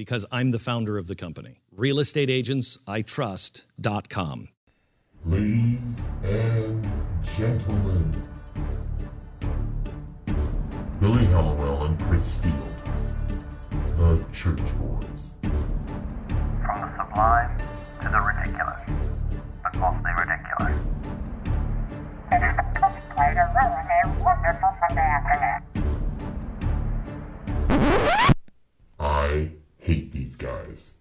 Because I'm the founder of the company. realestateagentsitrust.com. Ladies and gentlemen, Billy Hallowell and Chris Field, the Church Boys. From the sublime to the ridiculous, but mostly ridiculous. And have played a wonderful Sunday afternoon. I hate these guys.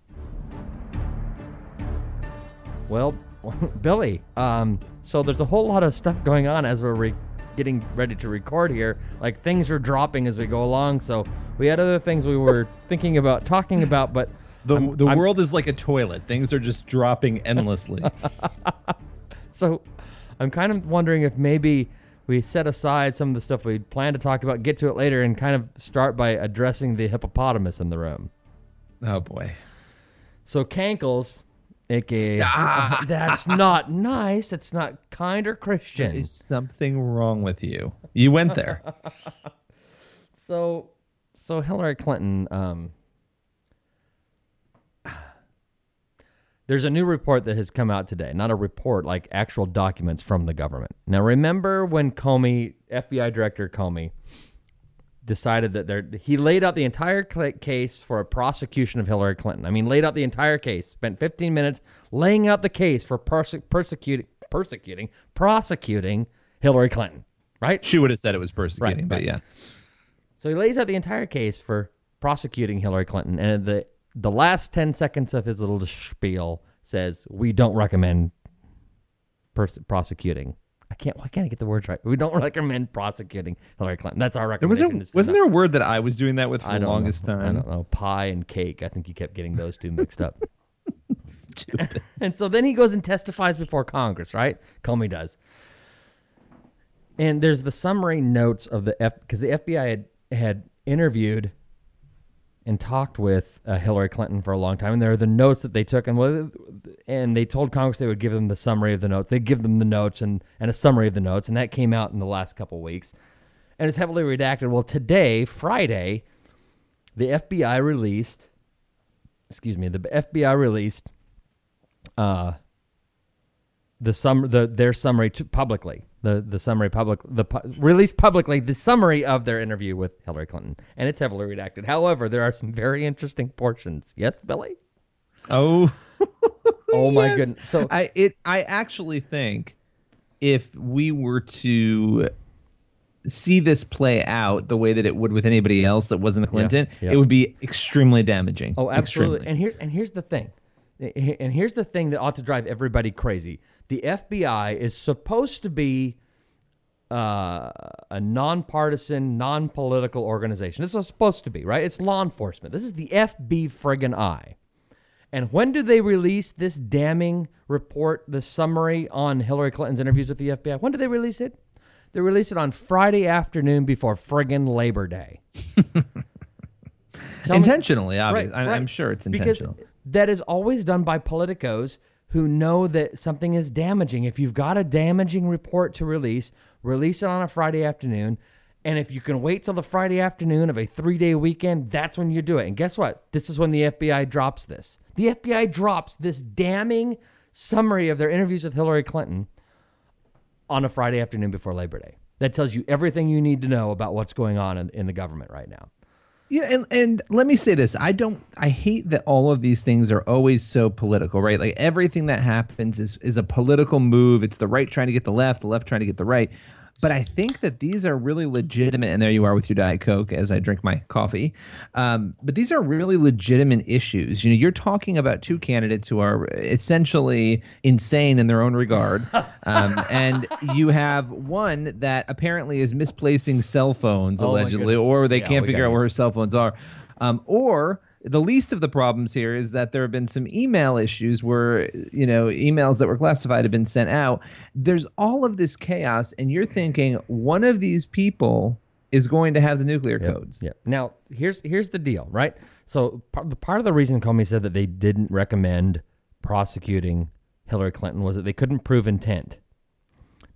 Well, Billy, um, so there's a whole lot of stuff going on as we're re- getting ready to record here. Like things are dropping as we go along. So we had other things we were thinking about talking about, but The, I'm- the I'm- world is like a toilet. Things are just dropping endlessly. So I'm kind of wondering if maybe we set aside some of the stuff we plan to talk about, get to it later, and kind of start by addressing the hippopotamus in the room. Oh boy. So Cankles, aka that's not nice. It's not kind or Christian. Is something wrong with you? You went there. So, so Hillary Clinton. Um, there's a new report that has come out today. Not a report, like actual documents from the government. Now, remember when Comey, FBI Director Comey, decided that there he laid out the entire case for a prosecution of Hillary Clinton. I mean, laid out the entire case. Spent 15 minutes laying out the case for perse- persecuting, persecuting, prosecuting Hillary Clinton. Right? She would have said it was persecuting, Right, but right. yeah. So he lays out the entire case for prosecuting Hillary Clinton, and the the last ten seconds of his little spiel says, "We don't recommend pers- prosecuting." I can't. Why can't I get the words right? We don't recommend prosecuting Hillary Clinton. That's our was recommendation. there, is to wasn't there a word that I was doing that with for the longest know. time? I don't know. Pie and cake. I think you kept getting those two mixed up. Stupid. and so then he goes and testifies before Congress, right? Comey does. And there's the summary notes of the F because the FBI had had interviewed and talked with uh, Hillary Clinton for a long time, and there are the notes that they took, and whether, and they told Congress they would give them the summary of the notes. They give them the notes and and a summary of the notes, and that came out in the last couple weeks, and it's heavily redacted. Well, today, Friday, the FBI released, excuse me, the FBI released, uh, the sum the their summary to publicly the the summary public the pu- released publicly the summary of their interview with Hillary Clinton and it's heavily redacted. However, there are some very interesting portions. Yes, Billy. Oh, Oh my Yes. goodness. So I it I actually think if we were to see this play out the way that it would with anybody else that wasn't Clinton, yeah. it would be extremely damaging. Oh, absolutely. Extremely. And here's and here's the thing. And here's the thing that ought to drive everybody crazy. The FBI is supposed to be uh, a nonpartisan, non-political organization. This is supposed to be, right? It's law enforcement. This is the FB friggin' I. And when do they release this damning report, the summary on Hillary Clinton's interviews with the FBI? When do they release it? They release it on Friday afternoon before friggin' Labor Day. Tell me- intentionally, obviously. Right, I'm, right. I'm sure it's intentional. Because that is always done by politicos who know that something is damaging. If you've got a damaging report to release, release it on a Friday afternoon. And if you can wait till the Friday afternoon of a three day weekend, that's when you do it. And guess what? This is when the FBI drops this. The FBI drops this damning summary of their interviews with Hillary Clinton on a Friday afternoon before Labor Day. That tells you everything you need to know about what's going on in, in the government right now. Yeah, and and let me say this: I don't, I hate that all of these things are always so political, right? Like everything that happens is is a political move. It's the right trying to get the left, the left trying to get the right. But I think that these are really legitimate, and there you are with your Diet Coke as I drink my coffee. Um, but these are really legitimate issues. You know, you're talking about two candidates who are essentially insane in their own regard, um, and you have one that apparently is misplacing cell phones Oh allegedly, or they Yeah, can't figure out it. where her cell phones are, um, or the least of the problems here is that there have been some email issues where you know emails that were classified have been sent out. There's all of this chaos, and you're thinking one of these people is going to have the nuclear codes. Yeah. Now here's here's the deal, right? So part, the part of the reason Comey said that they didn't recommend prosecuting Hillary Clinton was that they couldn't prove intent.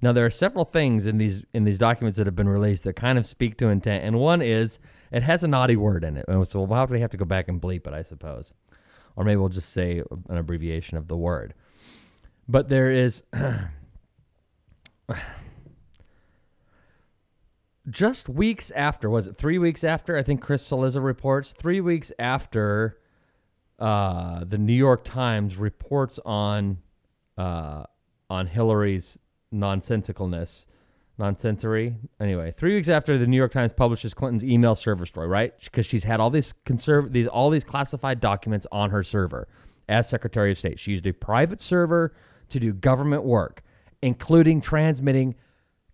Now there are several things in these in these documents that have been released that kind of speak to intent, and one is it has a naughty word in it, so we'll probably have to go back and bleep it, I suppose, or maybe we'll just say an abbreviation of the word. But there is just weeks after, was it three weeks after? I think Chris Cillizza reports three weeks after uh, the New York Times reports on uh, on Hillary's nonsensicalness, nonsensory. Anyway, three weeks after the New York Times publishes Clinton's email server story, right? Because she's had all these conserv- these all these classified documents on her server as Secretary of State. She used a private server to do government work, including transmitting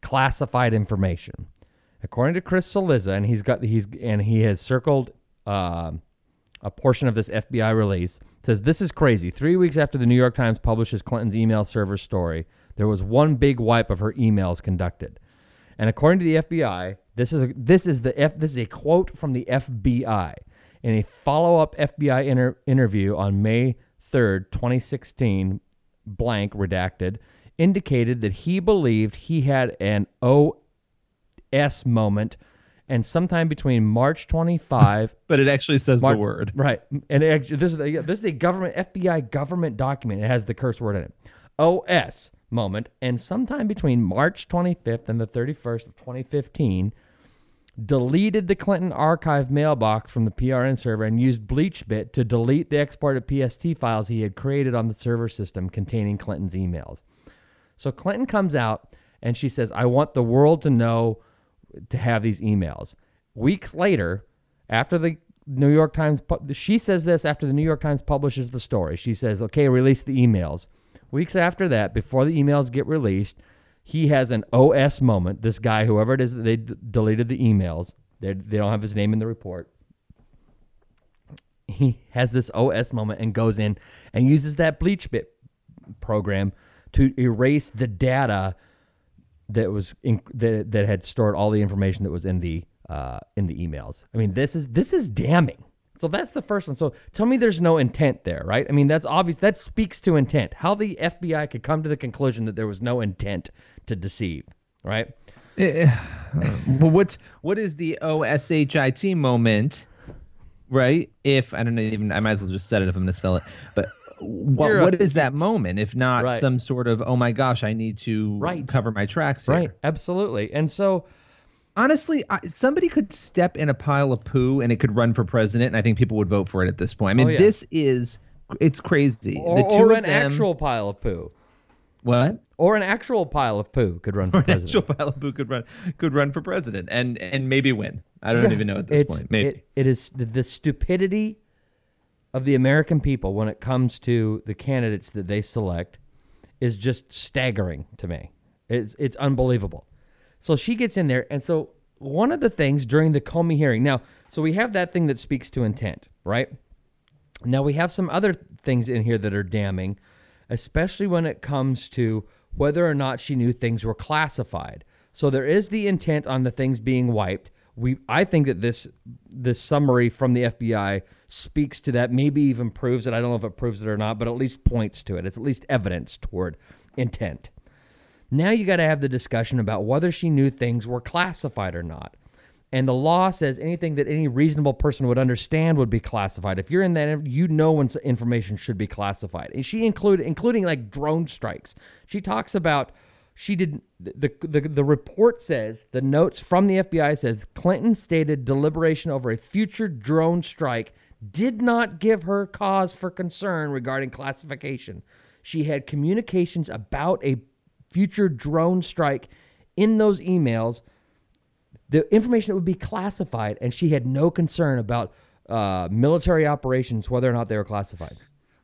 classified information. According to Chris Cillizza, and he's got he's and he has circled uh, a portion of this FBI release. Says this is crazy. Three weeks after the New York Times publishes Clinton's email server story, there was one big wipe of her emails conducted. And according to the FBI, this is a, this is the F, this is a quote from the FBI in a follow-up FBI inter, interview on May 3rd, 2016, blank redacted, indicated that he believed he had an OS moment and sometime between March 25 But it actually says Mark- the word. Right. And it, this is a, this is a government FBI government document. It has the curse word in it. OS moment and sometime between March 25th and the 31st of 2015 deleted the Clinton archive mailbox from the PRN server and used BleachBit to delete the exported PST files he had created on the server system containing Clinton's emails. So Clinton comes out and she says, I want the world to know to have these emails. Weeks later, after the New York Times, she says this after the New York Times publishes the story. She says, okay, release the emails. Weeks after that, before the emails get released, he has an OS moment. This guy, whoever it is that they d- deleted the emails, they, they don't have his name in the report. He has this OS moment and goes in and uses that BleachBit program to erase the data that was in, that that had stored all the information that was in the uh, in the emails. I mean, this is this is damning. So that's the first one. So tell me there's no intent there, right? I mean, that's obvious. That speaks to intent. How the FBI could come to the conclusion that there was no intent to deceive, right? Eh, well, what's what is the OSHIT moment, right? If I don't know, even I might as well just set it if I'm gonna spell it. But what You're a- what is that moment if not Right. some sort of oh my gosh, I need to Right. cover my tracks here. Right. Absolutely. And so Honestly, I, somebody could step in a pile of poo and it could run for president, and I think people would vote for it at this point. I mean, Oh, yeah. this is it's crazy. or, or an them, actual pile of poo. what? Or an actual pile of poo could run for An president. actual pile of poo could run could run for president and and maybe win. I don't Yeah, even know at this point. Maybe. It, it is the, the stupidity of the American people when it comes to the candidates that they select is just staggering to me. It's it's unbelievable. So she gets in there, and so one of the things during the Comey hearing. Now, so we have that thing that speaks to intent, right? Now we have some other things in here that are damning, especially when it comes to whether or not she knew things were classified. So there is the intent on the things being wiped. We I think that this this summary from the FBI speaks to that, maybe even proves it. I don't know if it proves it or not, but at least points to it. It's at least evidence toward intent. Now you got to have the discussion about whether she knew things were classified or not. And the law says anything that any reasonable person would understand would be classified. If you're in that, you know when information should be classified. And she included, including like drone strikes. She talks about she did the, the the report says the notes from the FBI says Clinton stated deliberation over a future drone strike did not give her cause for concern regarding classification. She had communications about a future drone strike in those emails the information that would be classified, and she had no concern about uh, military operations, whether or not they were classified.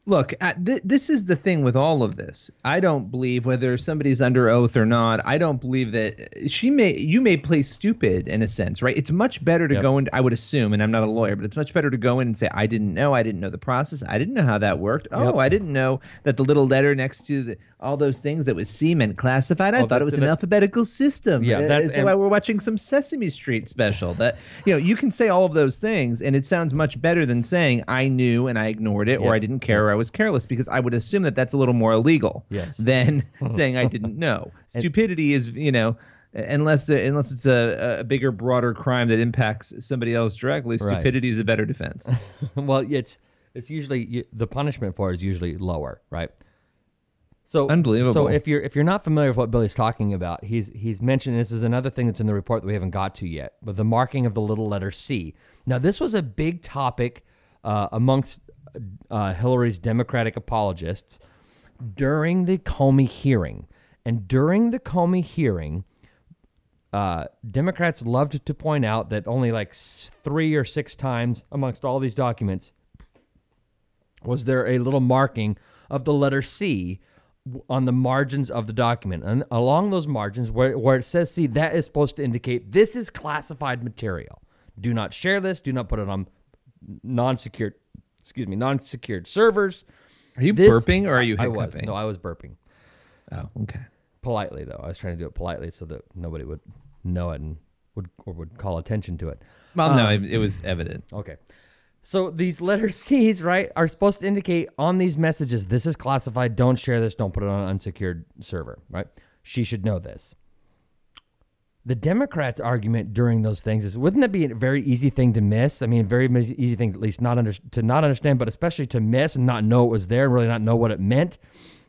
Look, uh, th- this is the thing with all of this. I don't believe whether somebody's under oath or not. I don't believe that she may. You may play stupid in a sense, right? It's much better to Yep. go in. I would assume, and I'm not a lawyer, but it's much better to go in and say, "I didn't know. I didn't know the process. I didn't know how that worked. Oh, Yep. I didn't know that the little letter next to the, all those things that was C meant classified. I Oh, thought it was an- an alphabetical system. Yeah, Uh, that's- and- why we're watching some Sesame Street special. That you know, you can say all of those things, and it sounds much better than saying I knew and I ignored it, or I didn't care, I was careless, because I would assume that that's a little more illegal Yes. than saying I didn't know. Stupidity is, you know. Unless unless it's a, a bigger, broader crime that impacts somebody else directly, Right. stupidity is a better defense. well, it's it's usually you, the punishment for it is usually lower, right? So Unbelievable. So if you're if you're not familiar with what Billy's talking about, he's he's mentioned this is another thing that's in the report that we haven't got to yet, but the marking of the little letter C. Now this was a big topic uh, amongst uh, Hillary's Democratic apologists during the Comey hearing, and during the Comey hearing, uh, Democrats loved to point out that only like three or six times amongst all these documents was there a little marking of the letter C on the margins of the document. And along those margins, where, where it says C, that is supposed to indicate this is classified material. Do not share this. Do not put it on non-secured, excuse me, non-secured servers. Are you This- burping or are you I was. hiccuping? No, I was burping Oh, okay. politely though. I was trying to do it politely so that nobody would know it and would or would call attention to it. Well, no, um, it, it was evident. Okay. So these letter C's, right, are supposed to indicate on these messages this is classified, don't share this, don't put it on an unsecured server, right? She should know this. The Democrats' argument during those things is wouldn't that be a very easy thing to miss? I mean, very easy thing at least not under, to not understand, but especially to miss and not know it was there and really not know what it meant,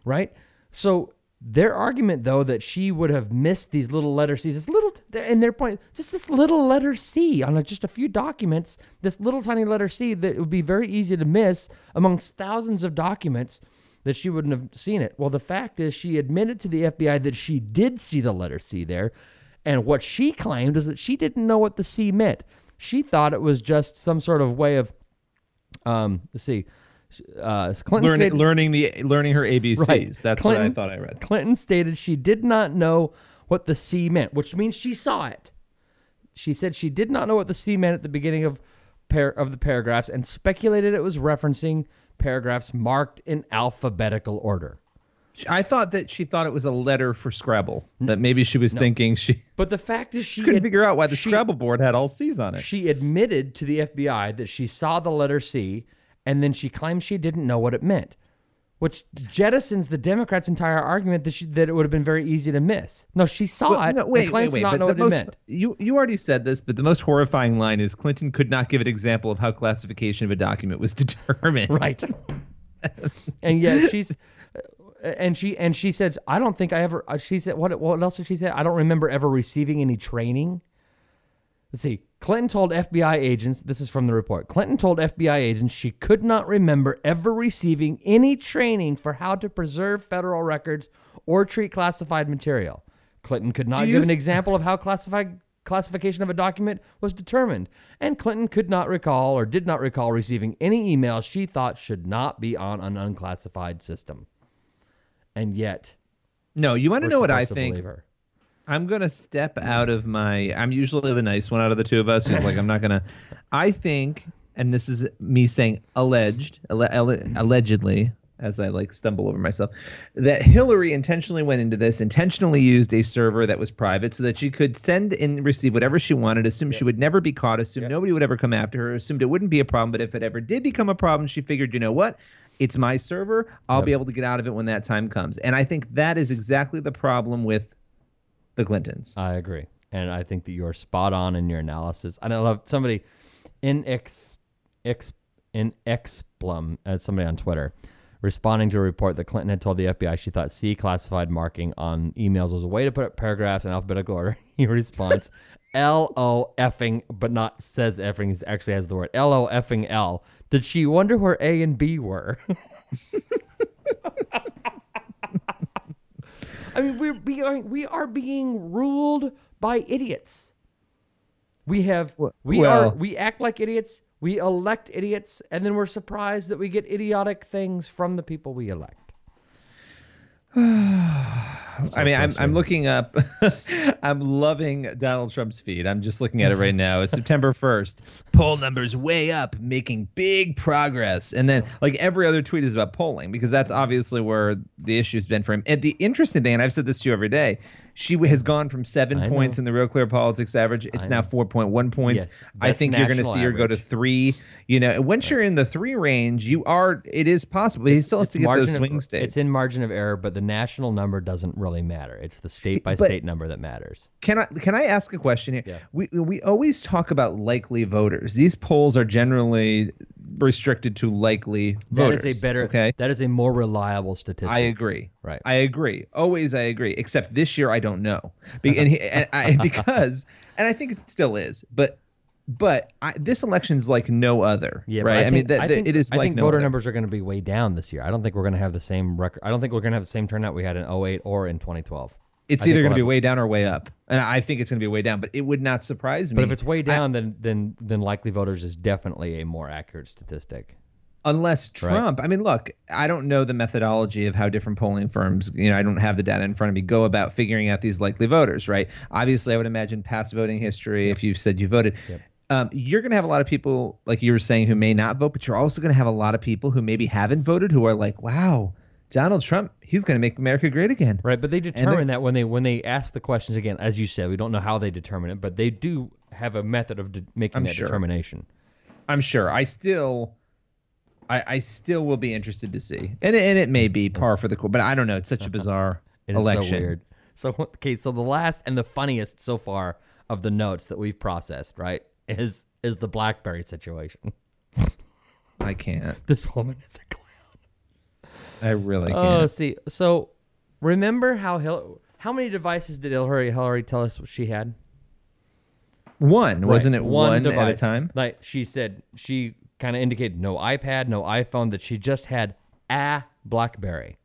right? So their argument, though, that she would have missed these little letter C's, this little, and their point, just this little letter C on a, just a few documents, this little tiny letter C that would be very easy to miss amongst thousands of documents that she wouldn't have seen it. Well, the fact is, she admitted to the FBI that she did see the letter C there, and what she claimed is that she didn't know what the C meant. She thought it was just some sort of way of, um, let's see, uh, Clinton Learning, stated- learning the learning her ABCs. Right. That's Clinton- what I thought I read. Clinton stated she did not know what the C meant, which means she saw it. She said she did not know what the C meant at the beginning of par- of the paragraphs and speculated it was referencing paragraphs marked in alphabetical order. I thought that she thought it was a letter for Scrabble. That maybe she was thinking she But the fact is, she couldn't ad- figure out why the she- Scrabble board had all C's on it. She admitted to the FBI that she saw the letter C, and then she claimed she didn't know what it meant, which jettisons the Democrats' entire argument that she, that it would have been very easy to miss. No, she saw Well, it no, and wait, claims wait, wait, not know what most, it meant. You you already said this, but the most horrifying line is Clinton could not give an example of how classification of a document was determined. right and yet she's and she and she says i don't think i ever uh, she said what what else did she say? I don't remember ever receiving any training. Let's see. Clinton told fbi agents this is from the report. Clinton told fbi agents she could not remember ever receiving any training for how to preserve federal records or treat classified material. Clinton could not give an example of how classified classification of a document was determined, and Clinton could not recall or did not recall receiving any emails she thought should not be on an unclassified system. And yet, No, you want to know what I think? I'm gonna step out of my. I'm usually the nice one out of the two of us who's like, I'm not gonna. I think, and this is me saying alleged, alle- alle- allegedly, as I like stumble over myself, that Hillary intentionally went into this, intentionally used a server that was private so that she could send and receive whatever she wanted, assume she would never be caught, assume nobody would ever come after her, assumed it wouldn't be a problem, but if it ever did become a problem, she figured, you know what? It's my server. I'll be able to get out of it when that time comes. And I think that is exactly the problem with the Clintons. I agree, and I think that you're spot on in your analysis. And I love somebody in ex, ex in explum uh, somebody on Twitter responding to a report that Clinton had told the FBI she thought C classified marking on emails was a way to put up paragraphs in alphabetical order. He responds, L O effing, but not says effing. It actually has the word L O effing L. Did she wonder where A and B were? I mean, we're being, we are being ruled by idiots. We have we well- are we act like idiots. We We elect idiots, and then we're surprised that we get idiotic things from the people we elect. I mean, I'm, I'm looking up. I'm loving Donald Trump's feed. I'm just looking at it right now. It's September 1st. Poll numbers way up, making big progress. And then, like every other tweet is about polling because that's obviously where the issue's been for him. And the interesting thing, and I've said this to you every day, she has gone from seven I points know. in the Real Clear Politics average. It's now 4.1 points. Yes, I think you're going to see her go to three. You know, once you're in the three range, you are. It is possible. He still has to get those margin of- swing er, states. It's in margin of error, but the national number doesn't really matter. It's the state by But- state number that matters. Can I can I ask a question here? Yeah. We we always talk about likely voters. These polls are generally restricted to likely That voters. is a better. Okay. That is a more reliable statistic. I agree. Right. I agree. Always I agree. Except this year I don't know. Be, and, he, and I, because and I think it still is. But but I, this election's like no other. Yeah, right. I, I, think, mean that, I think, it is I like think no voter other. numbers are going to be way down this year. I don't think we're going to have the same record. I don't think we're going to have the same turnout we had in 08 or in 2012. It's I either going to be way down or way up, and I think it's going to be way down. But it would not surprise me. But if it's way down, then then then likely voters is definitely a more accurate statistic. unless Trump. I mean, look, I don't know the methodology of how different polling firms, you know, I don't have the data in front of me, go about figuring out these likely voters, right? Obviously, I would imagine past voting history, if you've said you voted. Um, you're going to have a lot of people, like you were saying, who may not vote, but you're also going to have a lot of people who maybe haven't voted who are like, wow, Donald Trump, he's going to make America great again. Right, but they determine that when they when they ask the questions again, as you said, we don't know how they determine it, but they do have a method of de- making I'm that sure. determination. I'm sure. I still. I, I still will be interested to see, and it, and it may be par for the course, but I don't know. It's such a bizarre election. so weird. So okay, so the last and the funniest so far of the notes that we've processed, right, is is the BlackBerry situation. I can't. This woman is a. I really oh, can't. Oh, see, so remember how Hil- how many devices did Hillary Hillary tell us she had? One, wasn't it one, at a time? Like she said, she kind of indicated no iPad, no iPhone, that she just had a BlackBerry,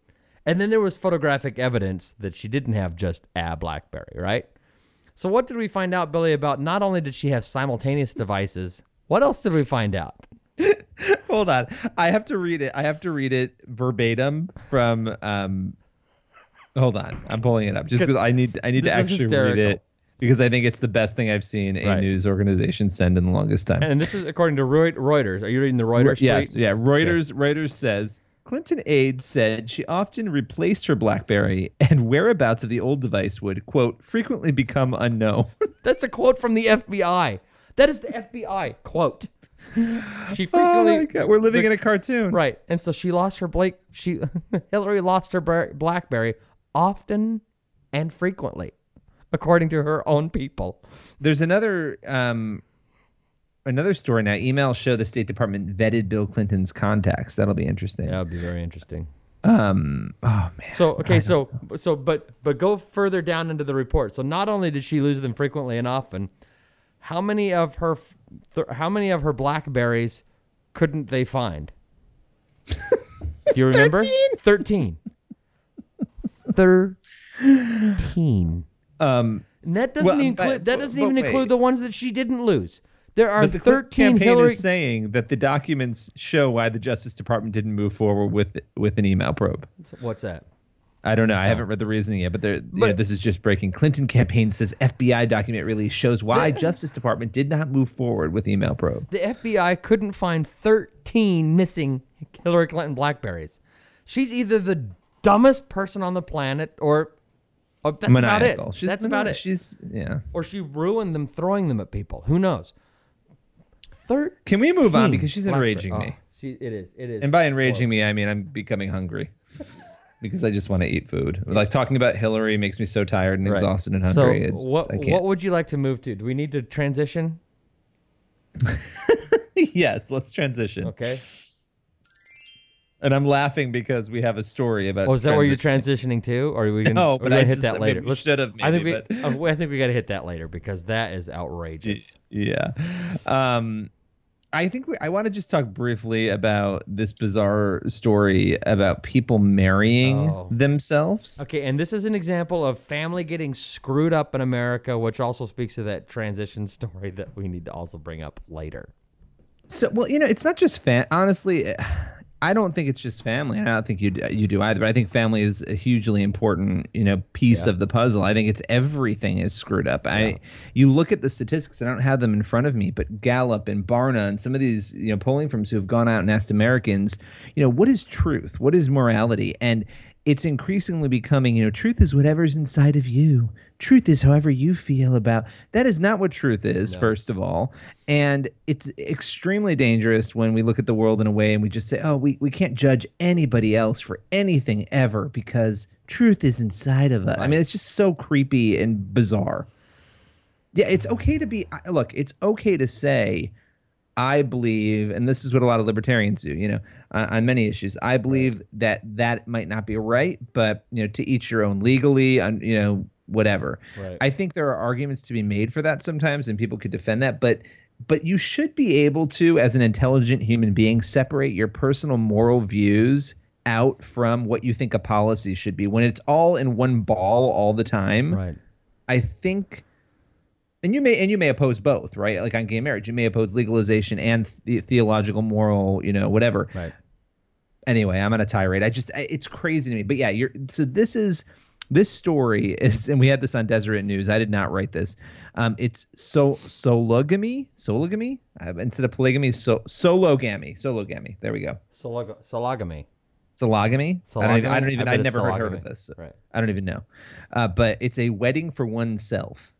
and then there was photographic evidence that she didn't have just a BlackBerry, right? So what did we find out, Billy? About not only did she have simultaneous devices, what else did we find out? Hold on. I have to read it. I have to read it verbatim from um Hold on. I'm pulling it up just cuz I need I need to actually read it because I think it's the best thing I've seen a Right. news organization send in the longest time. And this is according to Reuters. Are you reading the Reuters? tweet? yes, yeah. Reuters Reuters says Clinton aide said she often replaced her BlackBerry and whereabouts of the old device would quote frequently become unknown. That's a quote from the FBI. That is the FBI quote. She oh my frequently god, we're living in a cartoon. right, and so she lost her Blake. She Hillary lost her BlackBerry often and frequently, according to her own people. There's another um another story now. Emails show the State Department vetted Bill Clinton's contacts. That'll be interesting. That'll be very interesting. Um. Oh man. So okay, so so but but go further down into the report. So not only did she lose them frequently and often, how many of her th- how many of her blackberries couldn't they find? Do you remember? Thirteen. Thirteen. Um. And that doesn't Well, include but- that doesn't but even wait. include the ones that she didn't lose. There are But the Clinton thirteen campaign Hillary. is saying that the documents show why the Justice Department didn't move forward with with an email probe. What's that? I don't know. I haven't read the reasoning yet, but, you know, this is just breaking. Clinton campaign says FBI document release shows why Justice Department did not move forward with email probe. The FBI couldn't find 13 missing Hillary Clinton Blackberries. She's either the dumbest person on the planet or oh, that's about it. Maniacal. She's that's about it. She's yeah. or she ruined them throwing them at people. Who knows? 13 Can we move on because she's enraging Oh, me? she, it is. It is. And by enraging me, I mean I'm becoming hungry because I just want to eat food. Like talking about Hillary makes me so tired and Right. exhausted and hungry. It's just- what what would you like to move to? Do we need to transition? yes, let's transition. Okay. And I'm laughing because we have a story about. Oh, is that where you're transitioning to, or are we gonna, No, but I hit that later? we should have I think we, uh, I think we got to hit that later because that is outrageous. Yeah. Um, I think we, I want to just talk briefly about this bizarre story about people marrying Oh. themselves. Okay, and this is an example of family getting screwed up in America, which also speaks to that transition story that we need to also bring up later. So, well, you know, it's not just fan. Honestly, eh, I don't think it's just family. I don't think you d- you do either. But I think family is a hugely important, you know, piece of the puzzle. I think it's everything is screwed up. I you look at the statistics. I don't have them in front of me, but Gallup and Barna and some of these, you know, polling firms who have gone out and asked Americans, you know, what is truth? What is morality? And it's increasingly becoming, you know, truth is whatever's inside of you. Truth is however you feel about. That is not what truth is, first of all. And it's extremely dangerous when we look at the world in a way and we just say, oh, we, we can't judge anybody else for anything ever because truth is inside of us. I mean, it's just so creepy and bizarre. Yeah, it's okay to be, look, it's okay to say, I believe, and this is what a lot of libertarians do, you know, on, on many issues. I believe that that might not be right, but you know, to each your own legally, on you know, whatever. Right. I think there are arguments to be made for that sometimes, and people could defend that, but but you should be able to, as an intelligent human being, separate your personal moral views out from what you think a policy should be. When it's all in one ball all the time, Right. I think, and you may and you may oppose both, right? Like on gay marriage, you may oppose legalization and the theological, moral, you know, whatever. Right. Anyway, I'm on a tirade. I just I- it's crazy to me. But yeah, you're so this is this story is, and we had this on Deseret News. I did not write this. Um, it's so sologamy, sologamy uh, instead of polygamy, so sologamy, sologamy. There we go. Solog- sologamy. Sologamy. I don't even. I don't even. I I'd bet never heard sologamy. of this. Right. I don't even know. Uh, but it's a wedding for oneself.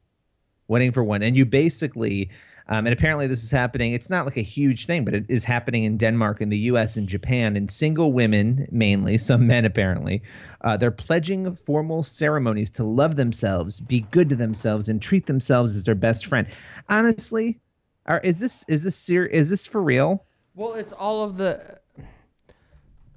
Wedding for one, and you basically, um, and apparently this is happening. It's not like a huge thing, but it is happening in Denmark, in the U.S., and Japan, and single women mainly, some men apparently, uh, they're pledging formal ceremonies to love themselves, be good to themselves, and treat themselves as their best friend. Honestly, are, is this is this ser- is this for real? Well, it's all of the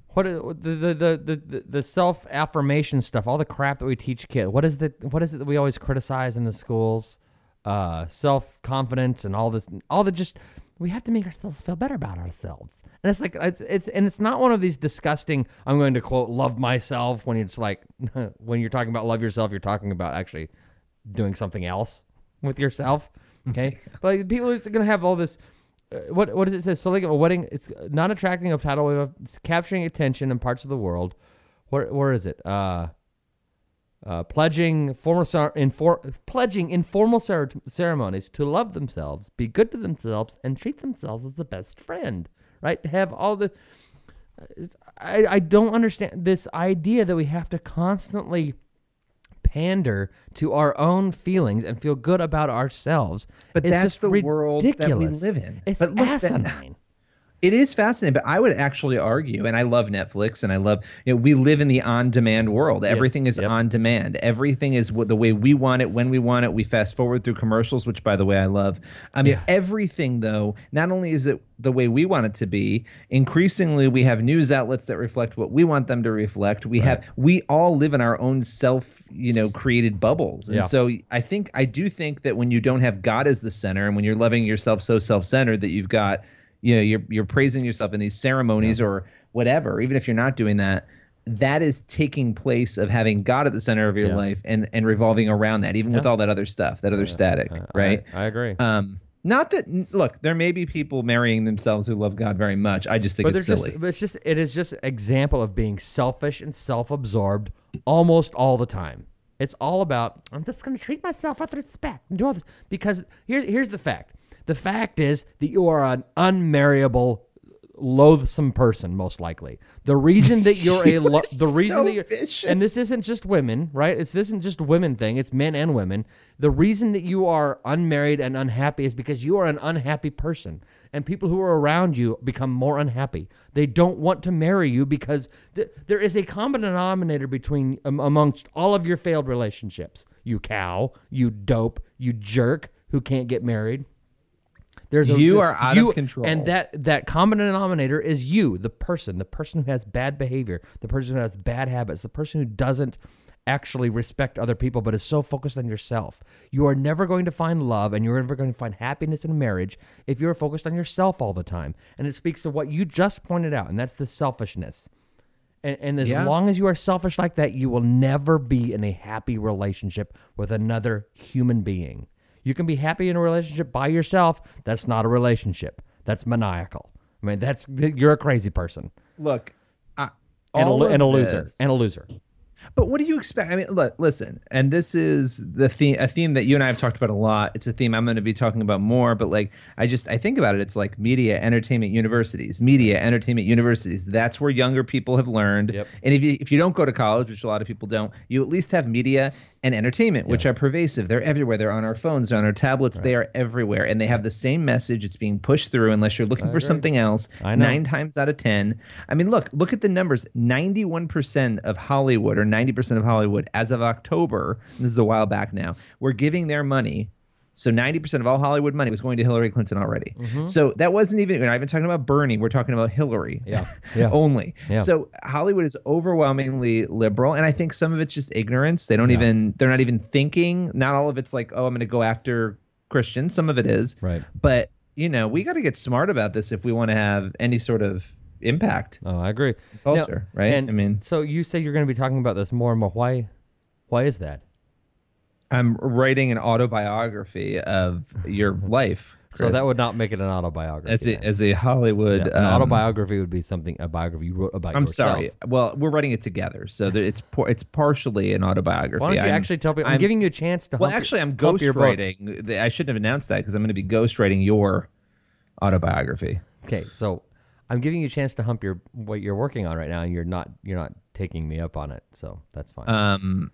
what is, the, the the the the self affirmation stuff, all the crap that we teach kids. What is the what is it that we always criticize in the schools? Uh, self confidence and all this, all the just we have to make ourselves feel better about ourselves. And it's like it's it's and it's not one of these disgusting. I'm going to quote love myself when it's like when you're talking about love yourself, you're talking about actually doing something else with yourself. Okay, but like, people are going to have all this. Uh, what what does it say? So like a wedding, it's not attracting a tidal wave, it's capturing attention in parts of the world. Where where is it? Uh, uh, pledging formal infor- pledging informal cer- ceremonies to love themselves, be good to themselves, and treat themselves as the best friend. Right? To have all the I, I don't understand this idea that we have to constantly pander to our own feelings and feel good about ourselves. But It's that's just the world that we ridiculous. live in. It's But look, that- asinine. It is fascinating, but I would actually argue, and I love Netflix, and I love you know we live in the on-demand world. Everything is yep. on demand. Everything is the way we want it, when we want it. We fast forward through commercials, which by the way I love. I mean, everything though. Not only is it the way we want it to be, increasingly we have news outlets that reflect what we want them to reflect. We have we all live in our own self, you know, created bubbles, and Yeah. so I think I do think that when you don't have God as the center, and when you're loving yourself so self-centered that you've got you know you're you're praising yourself in these ceremonies or whatever even if you're not doing that that is taking place of having god at the center of your Yeah. life and and revolving around that even with all that other stuff that other static right I, I agree. um not that look there may be people marrying themselves who love god very much i just think but it's silly just, but it's just it is just example of being selfish and self-absorbed almost all the time. It's all about I'm just going to treat myself with respect and do all this because here's here's the fact. The fact is that you are an unmarriable, loathsome person, most likely. The reason that you're a lo- the reason so that you're vicious. and this isn't just women, right? It's this isn't just a women thing. It's men and women. The reason that you are unmarried and unhappy is because you are an unhappy person, and people who are around you become more unhappy. They don't want to marry you because th- there is a common denominator between um, amongst all of your failed relationships. You cow, you dope, you jerk who can't get married. There's a, You are out of control. and that that common denominator is you, the person, the person who has bad behavior, the person who has bad habits, the person who doesn't actually respect other people but is so focused on yourself. You are never going to find love and you're never going to find happiness in marriage if you're focused on yourself all the time. And it speaks to what you just pointed out, and that's the selfishness. And, and as Yeah. long as you are selfish like that, you will never be in a happy relationship with another human being. You can be happy in a relationship by yourself. That's not a relationship. That's maniacal. I mean, that's you're a crazy person Look, I, and a, and a loser this- and a loser. But what do you expect? I mean, look, listen, and this is the theme, a theme that you and I have talked about a lot. It's a theme I'm going to be talking about more. But like, I just I think about it. It's like media, entertainment universities, media, entertainment universities. That's where younger people have learned. Yep. And if you if you don't go to college, which a lot of people don't, you at least have media and entertainment, which are pervasive. They're everywhere. They're on our phones, they're on our tablets. They are everywhere, and they have the same message. It's being pushed through unless you're looking for something else. I know. Nine times out of 10. I mean, look, look at the numbers. 91% of Hollywood or 90% of Hollywood as of October, this is a while back now, were giving their money. So 90% of all Hollywood money was going to Hillary Clinton already. Mm-hmm. So that wasn't even, we're not even talking about Bernie. We're talking about Hillary Yeah. Yeah. only. Yeah. So Hollywood is overwhelmingly liberal. And I think some of it's just ignorance. They don't even, they're not even thinking. Not all of it's like, oh, I'm going to go after Christians. Some of it is. Right. But, you know, we got to get smart about this if we want to have any sort of impact. Oh, I agree. Culture, right? And I mean- so you say you're going to be talking about this more and more. Why? Why is that? I'm writing an autobiography of your life. So that would not make it an autobiography. as a as a Hollywood Yeah, an um, autobiography would be something a biography you wrote about I'm yourself. sorry. Well, we're writing it together, so it's it's partially an autobiography. Why don't you I'm- actually tell people? I'm, I'm- giving you a chance to. Well, actually, I'm ghostwriting. I shouldn't have announced that because I'm going to be ghostwriting your autobiography. Okay, so I'm giving you a chance to hump your what you're working on right now, and you're not you're not taking me up on it. So that's fine. Um,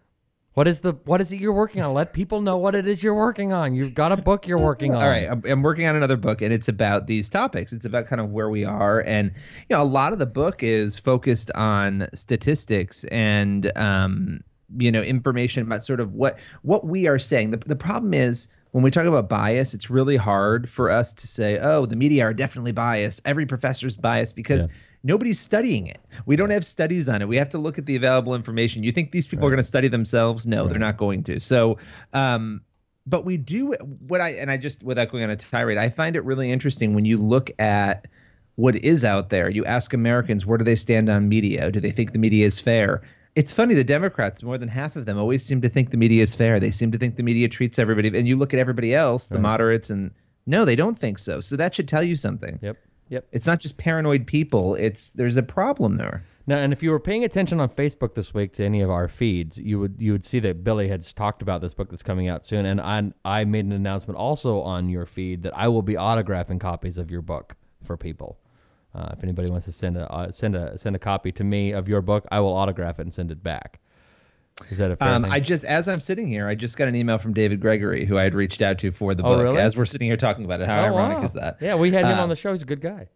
what is the what is it you're working on? Let people know what it is you're working on. You've got a book you're working on. All right, I'm, I'm working on another book, and it's about these topics. It's about kind of where we are, and you know, a lot of the book is focused on statistics and um, you know, information about sort of what what we are saying. The the problem is when we talk about bias, it's really hard for us to say, oh, the media are definitely biased. Every professor's biased because. Nobody's studying it. We don't have studies on it. We have to look at the available information. You think these people are going to study themselves? No, they're not going to. So, um, but we do what I and I just without going on a tirade, I find it really interesting when you look at what is out there. You ask Americans where do they stand on media? Do they think the media is fair? It's funny the Democrats, more than half of them, always seem to think the media is fair. They seem to think the media treats everybody. And you look at everybody else, the moderates, and no, they don't think so. So that should tell you something. Yep. Yep. It's not just paranoid people. It's there's a problem there. Now, and if you were paying attention on Facebook this week to any of our feeds, you would you would see that Billy has talked about this book that's coming out soon, and I I made an announcement also on your feed that I will be autographing copies of your book for people. Uh, if anybody wants to send a uh, send a send a copy to me of your book, I will autograph it and send it back. Is that a fair Um? I just, as I'm sitting here, I just got an email from David Gregory, who I had reached out to for the Oh, book. really? As we're sitting here talking about it, how Oh, ironic wow. is that? Yeah, we had him Um, on the show. He's a good guy.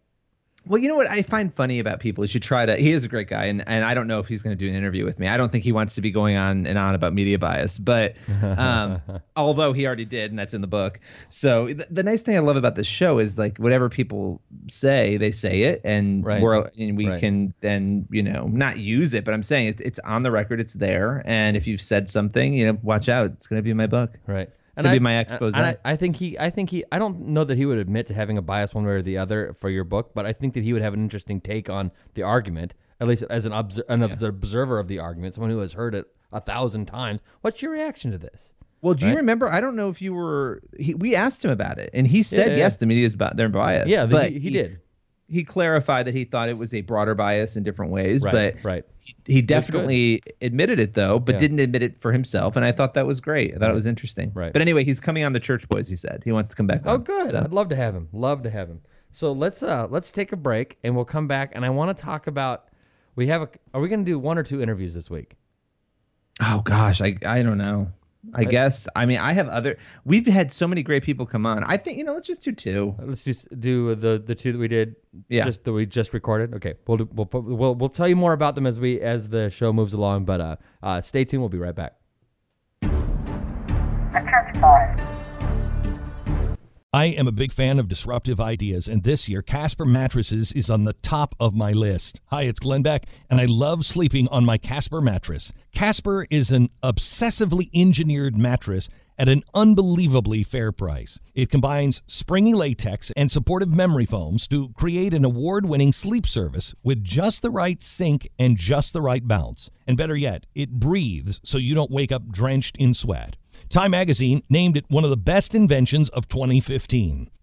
Well, you know what I find funny about people is you try to. He is a great guy, and, and I don't know if he's going to do an interview with me. I don't think he wants to be going on and on about media bias, but um, although he already did, and that's in the book. So the, the nice thing I love about this show is like whatever people say, they say it, and Right. we're and we Right. can then you know not use it, but I'm saying it, it's on the record, it's there, and if you've said something, you know, watch out, it's going to be in my book. Right. To I, be my and- expose. and I, I think he, I think he, I don't know that he would admit to having a bias one way or the other for your book, but I think that he would have an interesting take on the argument, at least as an, obs- an obs- observer of the argument, someone who has heard it a thousand times. What's your reaction to this? Well, do you remember? I don't know if you were. He, we asked him about it, and he said Yeah, yeah. yes, the media is bi- they're biased. Yeah, the- but he, he did. He clarified that he thought it was a broader bias in different ways, Right, but right. he, definitely admitted it though, but Yeah. didn't admit it for himself. And I thought that was great. I thought it was interesting. Right. But anyway, he's coming on the Church Boys. He said he wants to come back. Oh, good. so. I'd love to have him. Love to have him. So let's uh let's take a break and we'll come back and I want to talk about. We have a. Are we going to do one or two interviews this week? Oh gosh, I I don't know. I guess. I mean, I have other. We've had so many great people come on. I think you know. Let's just do two. Let's just do the the two that we did. Yeah. Just that we just recorded. Okay. We'll do, we'll put- we'll we'll tell you more about them as we as the show moves along. But uh, uh stay tuned. We'll be right back. The Church Boys. I am a big fan of disruptive ideas, and this year Casper Mattresses is on the top of my list. Hi, it's Glenn Beck, and I love sleeping on my Casper mattress. Casper is an obsessively engineered mattress at an unbelievably fair price. It combines springy latex and supportive memory foams to create an award winning sleep service with just the right sink and just the right bounce. And better yet, it breathes so you don't wake up drenched in sweat. Time magazine named it one of the best inventions of 2015.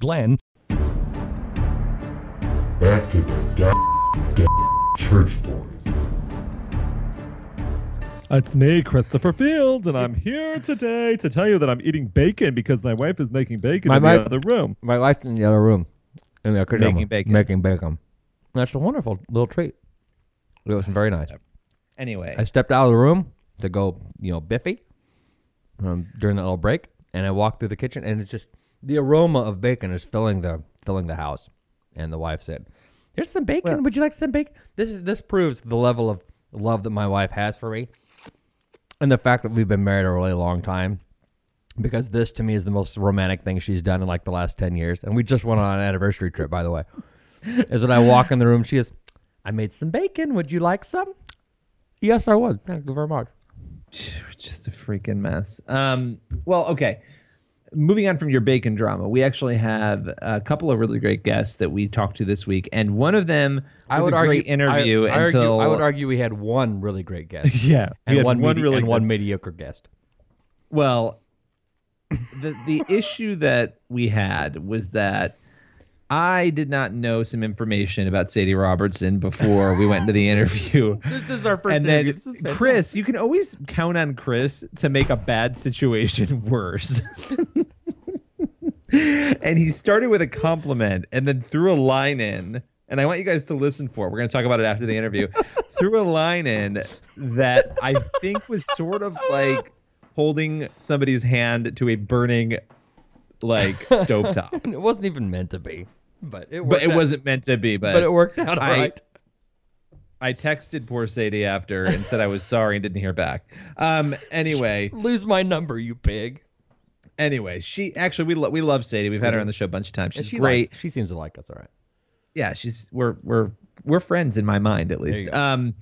casper.com/glenn. Back to the goddamn church boys. It's me, Christopher Fields, and I'm here today to tell you that I'm eating bacon because my wife is making bacon My in wife- the other room. My wife's in the other room. In the kitchen Making room, bacon. Making bacon. That's a wonderful little treat. It was very nice. Anyway, I stepped out of the room to go, you know, biffy um, during that little break, and I walked through the kitchen, and it's just the aroma of bacon is filling the filling the house. And the wife said, "There's some bacon. Would you like some bacon?" This is this proves the level of love that my wife has for me, and the fact that we've been married a really long time. Because this to me is the most romantic thing she's done in like the last ten years, and we just went on an anniversary trip, by the way. Is when I walk in the room, she is, "I made some bacon. Would you like some?" Yes, I would. Thank you very much. just a freaking mess. Um, well, okay. Moving on from your bacon drama, we actually have a couple of really great guests that we talked to this week, and one of them was I would a argue great interview I, I until argue, I would argue we had one really great guest. Yeah, and one, one medi- really and one mediocre guest. Well, the the issue that we had was that I did not know some information about Sadie Robertson before we went into the interview. This is our first and then interview. Is. Chris, you can always count on Chris to make a bad situation worse. and he started with a compliment and then threw a line in. And I want you guys to listen for. it. We're going to talk about it after the interview. threw a line in that I think was sort of like holding somebody's hand to a burning like stovetop. it wasn't even meant to be, but it but it out- wasn't meant to be. But, But it worked out all I- right. I texted poor Sadie after and said I was sorry and didn't hear back. Um. Anyway, Lose my number, you pig. anyway, she actually we lo- we love Sadie. We've had her on the show a bunch of times. She's she great. likes- she seems to like us all right. yeah, she's we're we're we're friends in my mind at least. Um,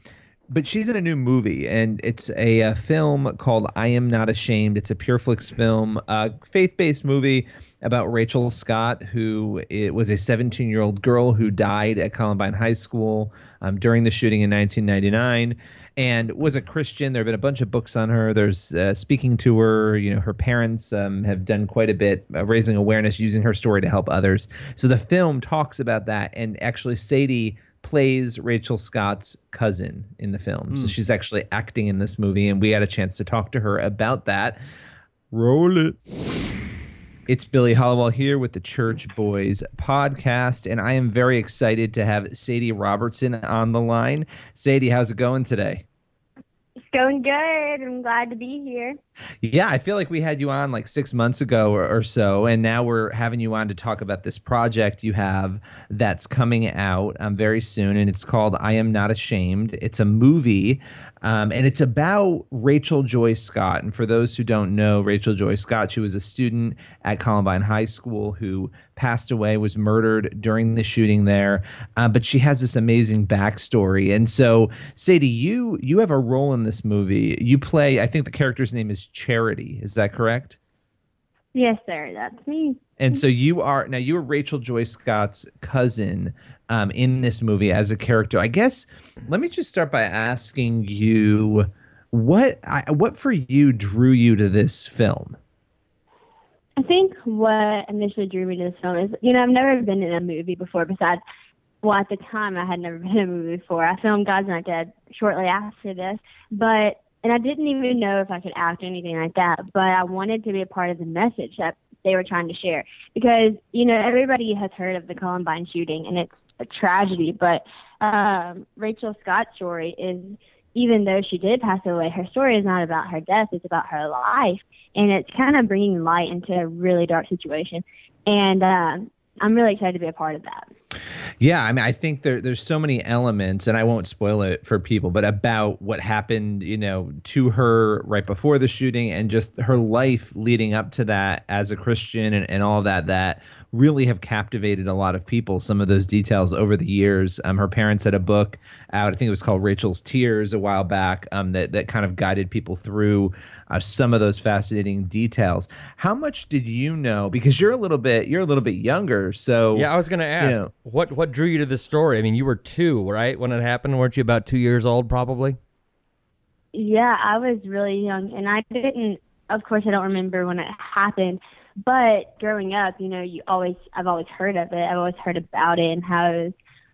but she's in a new movie, and it's a, uh film called "I Am Not Ashamed." It's a PureFlix film, a faith-based movie about Rachel Scott, who it was a 17-year-old girl who died at Columbine High School um, during the shooting in 1999. And was a Christian. There have been a bunch of books on her. There's uh, speaking to her. You know, her parents um, have done quite a bit uh, raising awareness, using her story to help others. So the film talks about that, and actually Sadie plays Rachel Scott's cousin in the film. So hmm. she's actually acting in this movie, and we had a chance to talk to her about that. Roll it. It's Billy Hallowell here with the Church Boys podcast, and I am very excited to have Sadie Robertson on the line. Sadie, how's it going today? Going good. I'm glad to be here. Yeah, I feel like we had you on like six months ago or, or so, and now we're having you on to talk about this project you have that's coming out um, very soon, and it's called "I Am Not Ashamed." It's a movie, um, and it's about Rachel Joy Scott. And for those who don't know, Rachel Joy Scott, she was a student at Columbine High School who passed away, was murdered during the shooting there, uh, but she has this amazing backstory. And so, Sadie, you you have a role in this movie. You play, I think the character's name is Charity. Is that correct? Yes, sir. That's me. And so you are now you are Rachel Joy Scott's cousin um, in this movie as a character. I guess let me just start by asking you what I, what for you drew you to this film. I think what initially drew me to this film is, you know, I've never been in a movie before besides, well, at the time I had never been in a movie before. I filmed God's Not Dead shortly after this, but, and I didn't even know if I could act or anything like that, but I wanted to be a part of the message that they were trying to share because, you know, everybody has heard of the Columbine shooting and it's a tragedy, but um, Rachel Scott's story is even though she did pass away, her story is not about her death, it's about her life. And it's kind of bringing light into a really dark situation. And um, I'm really excited to be a part of that. Yeah, I mean, I think there there's so many elements, and I won't spoil it for people, but about what happened, you know, to her right before the shooting, and just her life leading up to that as a Christian, and, and all that. That really have captivated a lot of people. Some of those details over the years. Um, her parents had a book out. I think it was called Rachel's Tears a while back. Um, that that kind of guided people through uh, some of those fascinating details. How much did you know? Because you're a little bit you're a little bit younger. So Yeah, I was going to ask know. what what drew you to this story. I mean, you were two, right, when it happened. weren't you about two years old, probably? Yeah, I was really young, and I didn't. Of course, I don't remember when it happened, but growing up, you know, you always I've always heard of it. I've always heard about it and how it was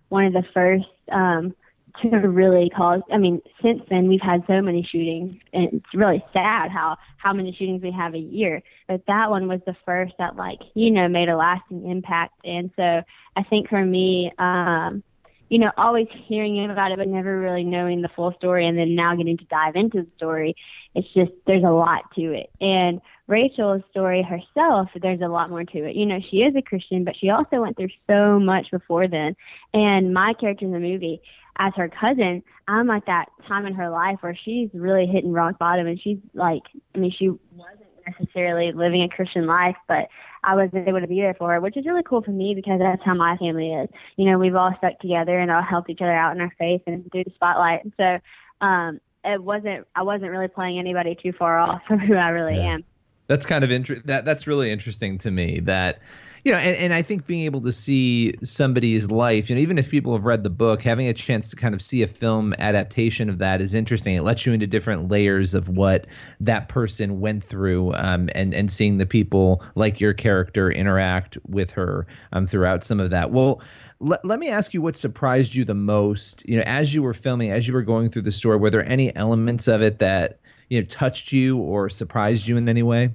one of the first um, to really cause. I mean, since then we've had so many shootings, and it's really sad how how many shootings we have a year. But that one was the first that like you know made a lasting impact, and so I think for me. um you know, always hearing about it, but never really knowing the full story, and then now getting to dive into the story, it's just there's a lot to it. And Rachel's story herself, there's a lot more to it. You know, she is a Christian, but she also went through so much before then. And my character in the movie, as her cousin, I'm like that time in her life where she's really hitting rock bottom, and she's like, I mean, she wasn't necessarily living a Christian life, but I was able to be there for her, which is really cool for me because that's how my family is. You know, we've all stuck together and all helped each other out in our faith and through the spotlight. And so um, it wasn't I wasn't really playing anybody too far off from who I really am. That's kind of inter- that that's really interesting to me that you know and, and I think being able to see somebody's life, you know, even if people have read the book, having a chance to kind of see a film adaptation of that is interesting. It lets you into different layers of what that person went through um, and and seeing the people like your character interact with her um, throughout some of that. Well, let, let me ask you what surprised you the most, you know, as you were filming, as you were going through the story, were there any elements of it that you know touched you or surprised you in any way?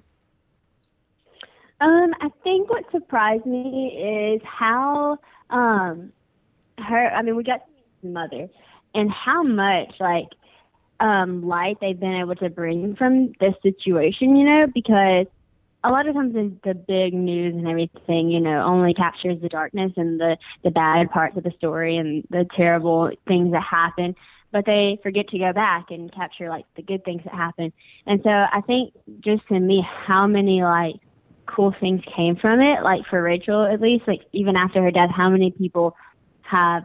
Um, I think what surprised me is how um her I mean we got mother and how much like um light they've been able to bring from this situation, you know, because a lot of times the, the big news and everything, you know, only captures the darkness and the the bad parts of the story and the terrible things that happen, but they forget to go back and capture like the good things that happen. And so I think just to me, how many like cool things came from it, like for Rachel at least, like even after her death, how many people have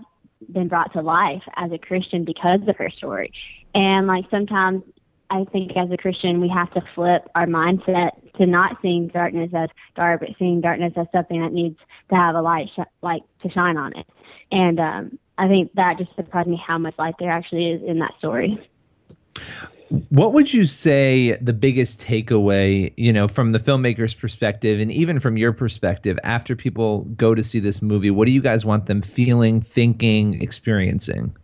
been brought to life as a Christian because of her story. And like sometimes I think as a Christian, we have to flip our mindset to not seeing darkness as dark, but seeing darkness as something that needs to have a light, sh- light to shine on it. And um, I think that just surprised me how much light there actually is in that story. What would you say the biggest takeaway, you know, from the filmmaker's perspective and even from your perspective after people go to see this movie? What do you guys want them feeling, thinking, experiencing?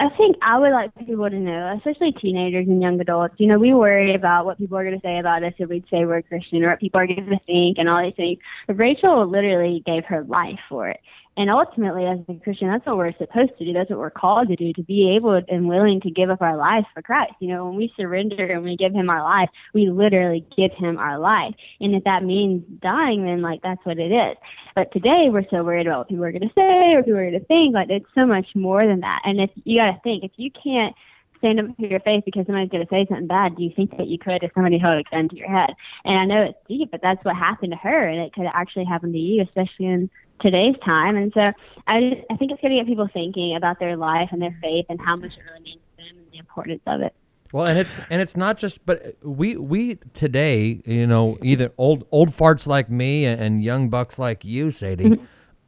I think I would like people to know, especially teenagers and young adults. You know, we worry about what people are going to say about us if we'd say we're Christian or what people are going to think and all these things. But Rachel literally gave her life for it. And ultimately, as a Christian, that's what we're supposed to do. That's what we're called to do, to be able and willing to give up our lives for Christ. You know, when we surrender and we give Him our life, we literally give Him our life. And if that means dying, then, like, that's what it is. But today, we're so worried about what people are going to say or people are going to think. Like, it's so much more than that. And if you got to think, if you can't stand up for your faith because somebody's going to say something bad, do you think that you could if somebody held a gun to your head? And I know it's deep, but that's what happened to her, and it could actually happen to you, especially in today's time. And so I, just, I think it's going to get people thinking about their life and their mm-hmm. faith and how much it really means to them and the importance of it. Well, and it's and it's not just, but we we today, you know, either old old farts like me and young bucks like you, Sadie,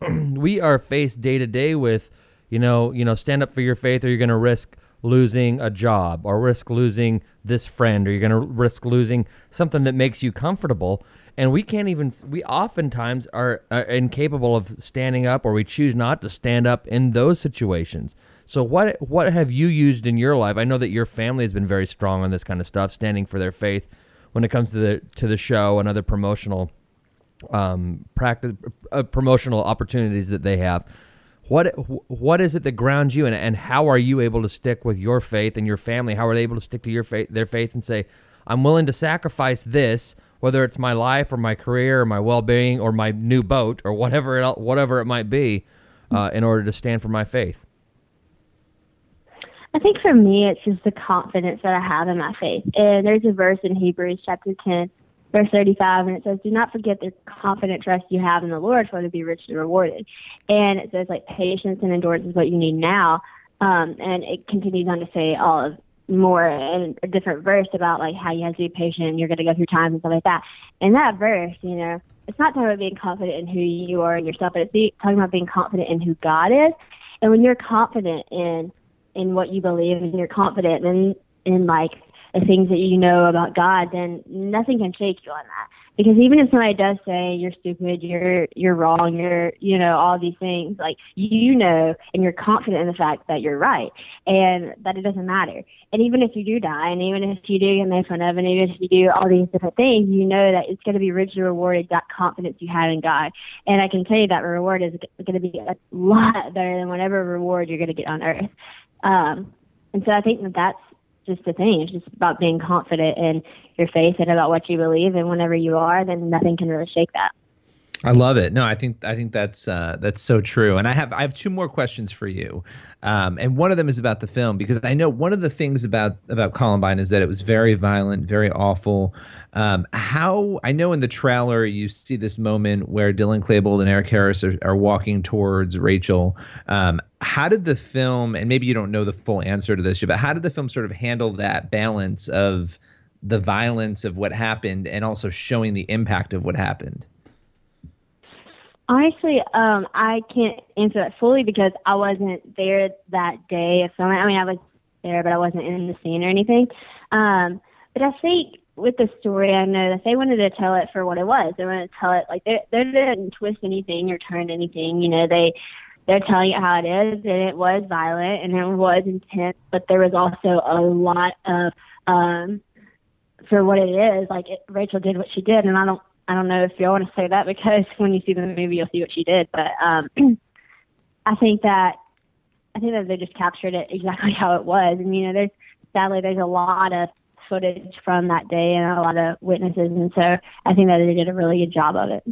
mm-hmm. we are faced day to day with, you know, you know, stand up for your faith, or you're going to risk losing a job, or risk losing this friend, or you're going to risk losing something that makes you comfortable. And we can't even. We oftentimes are, are incapable of standing up, or we choose not to stand up in those situations. So what what have you used in your life? I know that your family has been very strong on this kind of stuff, standing for their faith when it comes to the to the show and other promotional um, practice uh, promotional opportunities that they have. What what is it that grounds you, and, and how are you able to stick with your faith and your family? How are they able to stick to your faith, their faith, and say, "I'm willing to sacrifice this, whether it's my life or my career or my well being or my new boat or whatever it, whatever it might be, uh, in order to stand for my faith." I think for me, it's just the confidence that I have in my faith. And there's a verse in Hebrews chapter 10 verse 35, and it says, Do not forget the confident trust you have in the Lord, for to be richly rewarded. And it says, like, patience and endurance is what you need now. Um, and it continues on to say all of more in a different verse about like how you have to be patient and you're going to go through times and stuff like that. In that verse, you know, it's not talking about being confident in who you are and yourself, but it's talking about being confident in who God is. And when you're confident in in what you believe and you're confident in in like the things that you know about God, then nothing can shake you on that. Because even if somebody does say you're stupid, you're you're wrong, you're you know all these things, like you know, and you're confident in the fact that you're right and that it doesn't matter. And even if you do die, and even if you do get made fun of, and even if you do all these different things, you know that it's going to be richly rewarded. That confidence you had in God, and I can tell you that reward is going to be a lot better than whatever reward you're going to get on earth. Um, and so I think that that's just the thing. It's just about being confident in your faith and about what you believe. And whenever you are, then nothing can really shake that. I love it. No, I think I think that's uh, that's so true. And I have I have two more questions for you, um, and one of them is about the film because I know one of the things about about Columbine is that it was very violent, very awful. Um, how I know in the trailer you see this moment where Dylan Klebold and Eric Harris are, are walking towards Rachel. Um, how did the film, and maybe you don't know the full answer to this, but how did the film sort of handle that balance of the violence of what happened and also showing the impact of what happened? Honestly, um, I can't answer that fully because I wasn't there that day filming. I mean, I was there, but I wasn't in the scene or anything. Um, but I think with the story, I know that they wanted to tell it for what it was. They wanted to tell it like they they didn't twist anything or turn anything. You know, they they're telling it how it is, and it was violent and it was intense, but there was also a lot of um for what it is. Like it, Rachel did what she did, and I don't I don't know if y'all want to say that because when you see the movie, you'll see what she did. But um, I think that I think that they just captured it exactly how it was. And you know, there's sadly there's a lot of footage from that day and a lot of witnesses, and so I think that they did a really good job of it.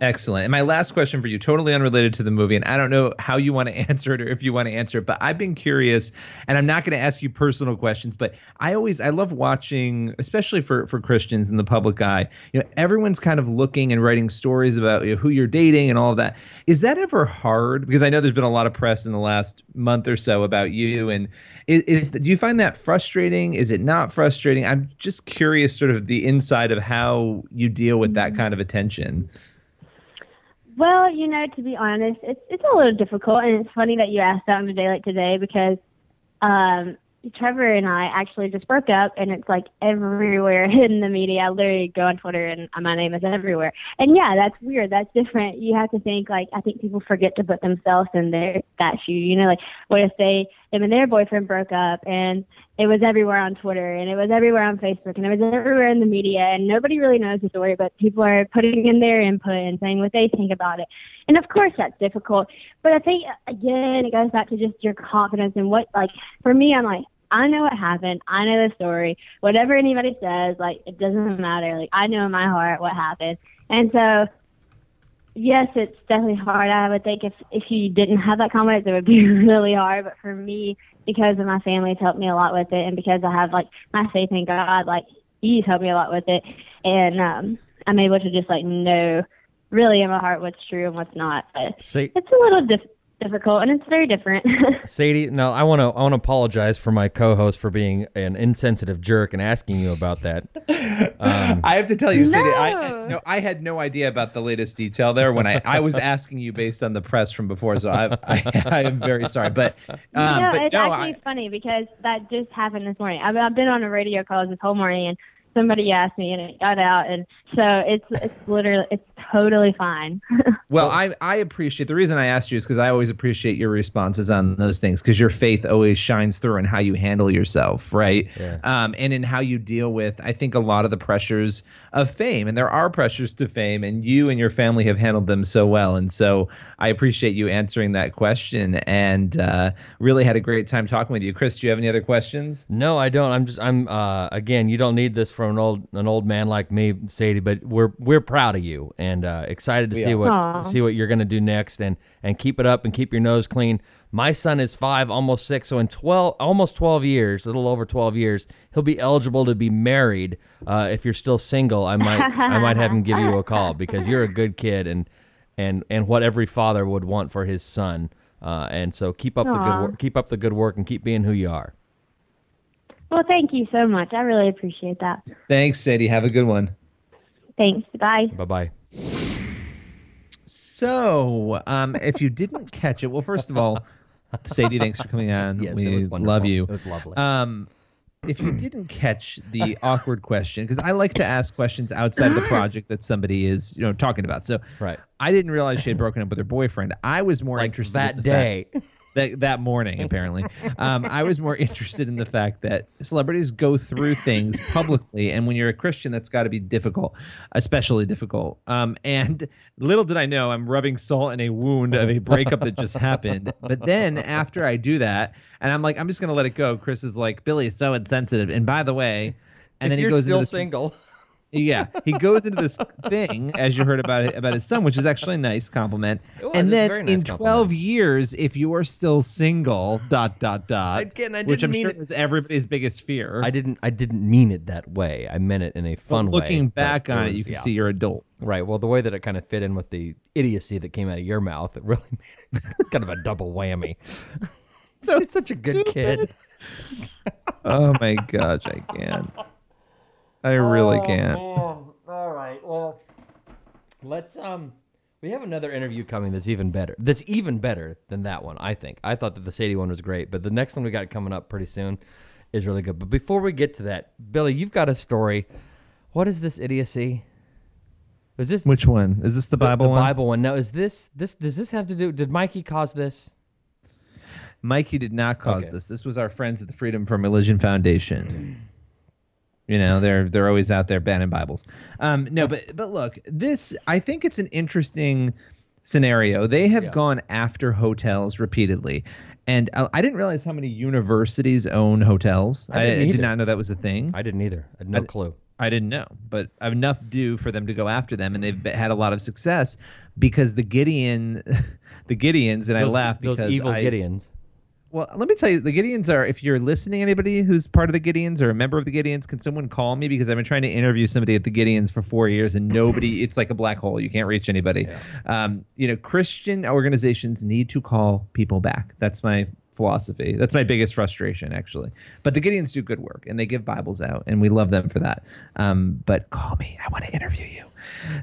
Excellent. And my last question for you, totally unrelated to the movie, and I don't know how you want to answer it or if you want to answer it, but I've been curious, and I'm not going to ask you personal questions, but I always I love watching, especially for for Christians in the public eye. You know, everyone's kind of looking and writing stories about you know, who you're dating and all of that. Is that ever hard? Because I know there's been a lot of press in the last month or so about you, and is, is do you find that frustrating? Is it not frustrating? I'm just curious, sort of the inside of how you deal with that mm. kind of attention. Well, you know, to be honest, it's it's a little difficult, and it's funny that you asked that on a day like today because um, Trevor and I actually just broke up, and it's like everywhere in the media. I literally go on Twitter, and my name is everywhere. And yeah, that's weird. That's different. You have to think like I think people forget to put themselves in their that shoe. You know, like what if they them and their boyfriend broke up, and it was everywhere on Twitter, and it was everywhere on Facebook, and it was everywhere in the media, and nobody really knows the story, but people are putting in their input and saying what they think about it. And of course, that's difficult. But I think again, it goes back to just your confidence and what like for me, I'm like I know what happened. I know the story. Whatever anybody says, like it doesn't matter. Like I know in my heart what happened. And so yes, it's definitely hard. I would think if if you didn't have that confidence it would be really hard. But for me, because of my family it's helped me a lot with it and because I have like my faith in God, like he's helped me a lot with it. And um I'm able to just like know really in my heart what's true and what's not. But See- it's a little diff- difficult and it's very different. Sadie, no, I want to I want to apologize for my co-host for being an insensitive jerk and asking you about that. Um, I have to tell you, Sadie, I No. no, I had no idea about the latest detail there when I, I was asking you based on the press from before, so I I, I am very sorry, but um, no, but it's no, actually I, funny because that just happened this morning. I've, I've been on a radio call this whole morning, and somebody asked me, and it got out, and so it's it's literally it's totally fine. well, I I appreciate the reason I asked you is because I always appreciate your responses on those things because your faith always shines through in how you handle yourself, right? Yeah. Um, and in how you deal with, I think a lot of the pressures of fame, and there are pressures to fame, and you and your family have handled them so well, and so I appreciate you answering that question, and uh, really had a great time talking with you, Chris. Do you have any other questions? no, I don't. I'm just I'm uh, again. You don't need this from an old an old man like me, Sadie, but we're we're proud of you, and and uh, excited to We see what Aw. see what you're going to do next, and and keep it up and keep your nose clean. My son is five, almost six, so in twelve, almost twelve years, a little over twelve years, he'll be eligible to be married. Uh, if you're still single, I might I might have him give you a call because you're a good kid and and and what every father would want for his son. Uh, and so keep up the good work, keep up the good work, and keep being who you are. Well, thank you so much. I really appreciate that. Thanks, Sadie. Have a good one. Thanks. Bye. Bye bye. So, um, if you didn't catch it, well, first of all, Sadie, thanks for coming on. Yes, it we was love you. It was lovely. Um, if you didn't catch the awkward question, because I like to ask questions outside the project that somebody is, you know, talking about. So, Right. I didn't realize she had broken up with her boyfriend. I was more Like interested that day. fact- that that morning apparently. Um, I was more interested in the fact that celebrities go through things publicly, and when you're a Christian, that's got to be difficult, especially difficult. Um, and little did I know, I'm rubbing salt in a wound of a breakup that just happened. But then after I do that, and I'm like, I'm just gonna let it go. Chris is like, Billy's so insensitive. And by the way, and if then he you're goes still this single. Yeah, he goes into this thing as you heard about it about his son, which is actually a nice compliment. It was, and then nice in compliment. twelve years, if you are still single, dot dot dot, Again, I which didn't I'm mean sure it- is everybody's biggest fear. I didn't. I didn't mean it that way. I meant it in a But fun way. looking back on it, was- you can yeah. see you're adult. right. Well, the way that it kind of fit in with the idiocy that came out of your mouth, it really made it kind of a double whammy. So He's such a good kid. oh my gosh, I can't. I really Oh, can't. All right. Well, let's um. We have another interview coming that's even better. That's even better than that one, I think. I thought that the Sadie one was great, but the next one we got coming up pretty soon is really good. But before we get to that, Billy, you've got a story. What is this idiocy? Is this Which one is this? The Bible the one? Bible one? Now, is this this does this have to do? Did Mikey cause this? Mikey did not cause Okay. this. This was our friends at the Freedom from Religion Foundation. You know, they're they're always out there banning Bibles. Um, no, but but look, this I think it's an interesting scenario. They have Yeah. gone after hotels repeatedly, and I, I didn't realize how many universities own hotels. I I, did not know that was a thing. I didn't either. I had no clue. I didn't know, but enough do for them to go after them, and they've had a lot of success because the Gideon, the Gideons, and I Those- laugh those because evil I, Gideons. Well, let me tell you, the Gideons are. If you're listening, anybody who's part of the Gideons or a member of the Gideons, can someone call me because I've been trying to interview somebody at the Gideons for four years and nobody. it's like a black hole. You can't reach anybody. Um, you know, Christian organizations need to call people back. That's my philosophy. That's my biggest frustration, actually. But the Gideons do good work and they give Bibles out, and we love them for that. Um, but call me. I want to interview you.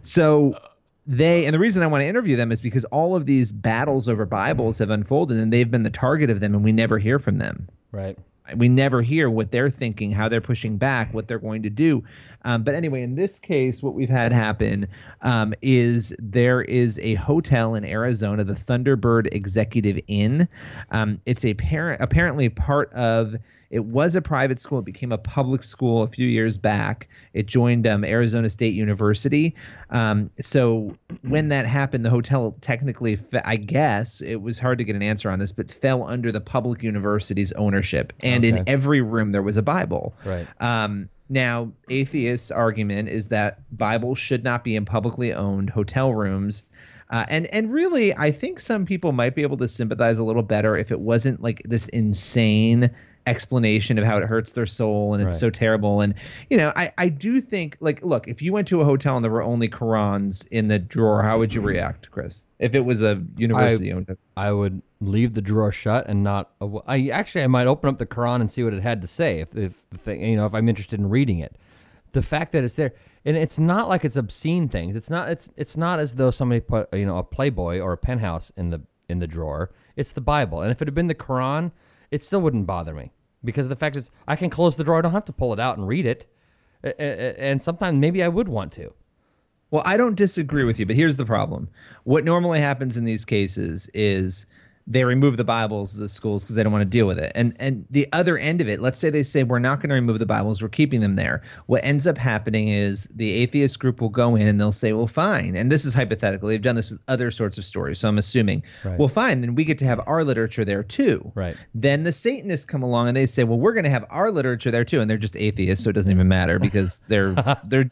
So they and the reason I want to interview them is because all of these battles over Bibles have unfolded and they've been the target of them and we never hear from them. Right. We never hear what they're thinking, how they're pushing back, what they're going to do. Um, but anyway, in this case, what we've had happen um, is there is a hotel in Arizona, the Thunderbird Executive Inn. Um, it's a parent, apparently part of. It was a private school. It became a public school a few years back. It joined um, Arizona State University. Um, so when that happened, the hotel technically, fe- I guess, it was hard to get an answer on this, but fell under the public university's ownership. And in every room there was a Bible. Right. Um, now, atheists' argument is that Bibles should not be in publicly owned hotel rooms. Uh, and and really, I think some people might be able to sympathize a little better if it wasn't like this insane explanation of how it hurts their soul and it's Right. so terrible. And you know, I I do think like, look, if you went to a hotel and there were only Qurans in the drawer, how would you mm-hmm. react, Chris? If it was a university owned, I would leave the drawer shut and not. Uh, I actually I might open up the Quran and see what it had to say if if the thing you know if I'm interested in reading it. The fact that it's there and it's not like it's obscene things. It's not it's it's not as though somebody put you know a Playboy or a penthouse in the in the drawer. It's the Bible, and if it had been the Quran, it still wouldn't bother me because the fact is I can close the drawer. I don't have to pull it out and read it. And sometimes maybe I would want to. Well, I don't disagree with you, but here's the problem. What normally happens in these cases is they remove the Bibles the schools because they don't want to deal with it. And and the other end of it, let's say they say we're not going to remove the Bibles, we're keeping them there. What ends up happening is the atheist group will go in and they'll say, well, fine. And this is hypothetical. They've done this with other sorts of stories, so I'm assuming, Right. well, fine. Then we get to have our literature there too. Right. Then the Satanists come along and they say, well, we're going to have our literature there too, and they're just atheists, so it doesn't even matter because they're they're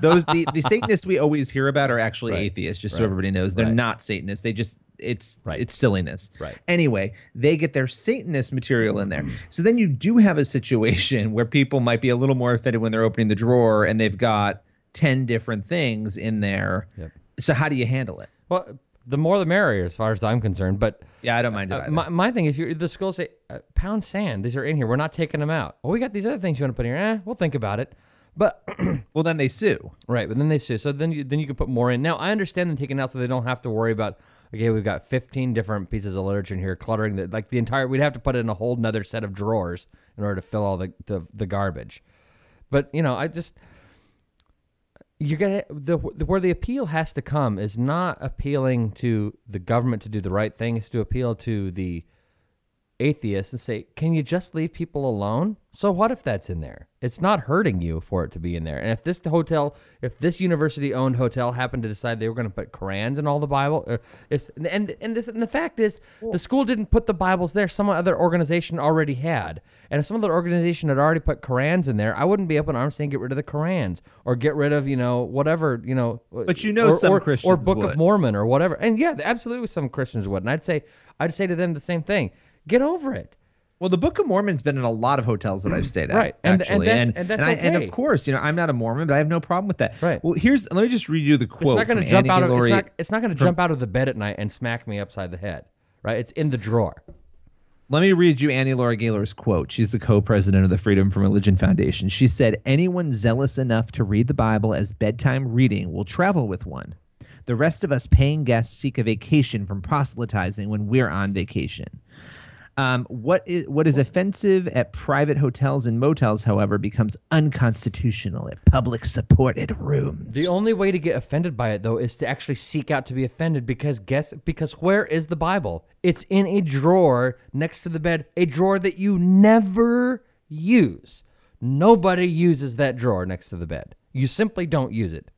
those the the Satanists we always hear about are actually Right. atheists. Just so everybody knows, they're Right. not Satanists. They just it's Right. it's silliness. Right. Anyway, they get their Satanist material in there. So then you do have a situation where people might be a little more offended when they're opening the drawer and they've got 10 different things in there. Yep. So how do you handle it? Well, the more the merrier, as far as I'm concerned. But Yeah, I don't mind it. uh, my, my thing is, you the schools say, uh, pound sand. These are in here. We're not taking them out. Well, we got these other things you want to put in here. Eh, we'll think about it. But well, then they sue. right, but then they sue. So then you then you can put more in. Now I understand them taking out so they don't have to worry about. Okay, we've got 15 different pieces of literature in here, cluttering the like the entire. We'd have to put it in a whole nother set of drawers in order to fill all the the, the garbage. But you know, I just you're gonna the, the where the appeal has to come is not appealing to the government to do the right thing. Is to appeal to the atheists and say, "Can you just leave people alone?" So what if that's in there? It's not hurting you for it to be in there. And if this hotel, if this university-owned hotel happened to decide they were going to put Korans in all the Bible, or it's, and and this, and the fact is, the school didn't put the Bibles there. Some other organization already had, and if some other organization had already put Korans in there, I wouldn't be up in arms saying get rid of the Korans or get rid of you know whatever you know. But you know or, some or, or Book would. of Mormon or whatever. And yeah, absolutely, some Christians would. And I'd say, I'd say to them the same thing: get over it. Well, the Book of Mormon's been in a lot of hotels that I've mm. stayed at. Right, and- and that's- and and that's I, and of course, you know, I'm not a Mormon, but I have no problem with that. Right. Well, here's let me just read you the quote. It's not going to jump out of. It's not. It's not going to jump out of the bed at night and smack me upside the head. Right. It's in the drawer. Let me read you Annie Laurie Gaylor's quote. She's the co-president of the Freedom from Religion Foundation. She said, "Anyone zealous enough to read the Bible as bedtime reading will travel with one. The rest of us paying guests seek a vacation from proselytizing when we're on vacation." Um, what is what is offensive at private hotels and motels, however, becomes unconstitutional at public supported rooms. The only way to get offended by it though is to actually seek out to be offended because guess because where is the Bible? It's in a drawer next to the bed, a drawer that you never use. Nobody uses that drawer next to the bed. You simply don't use it.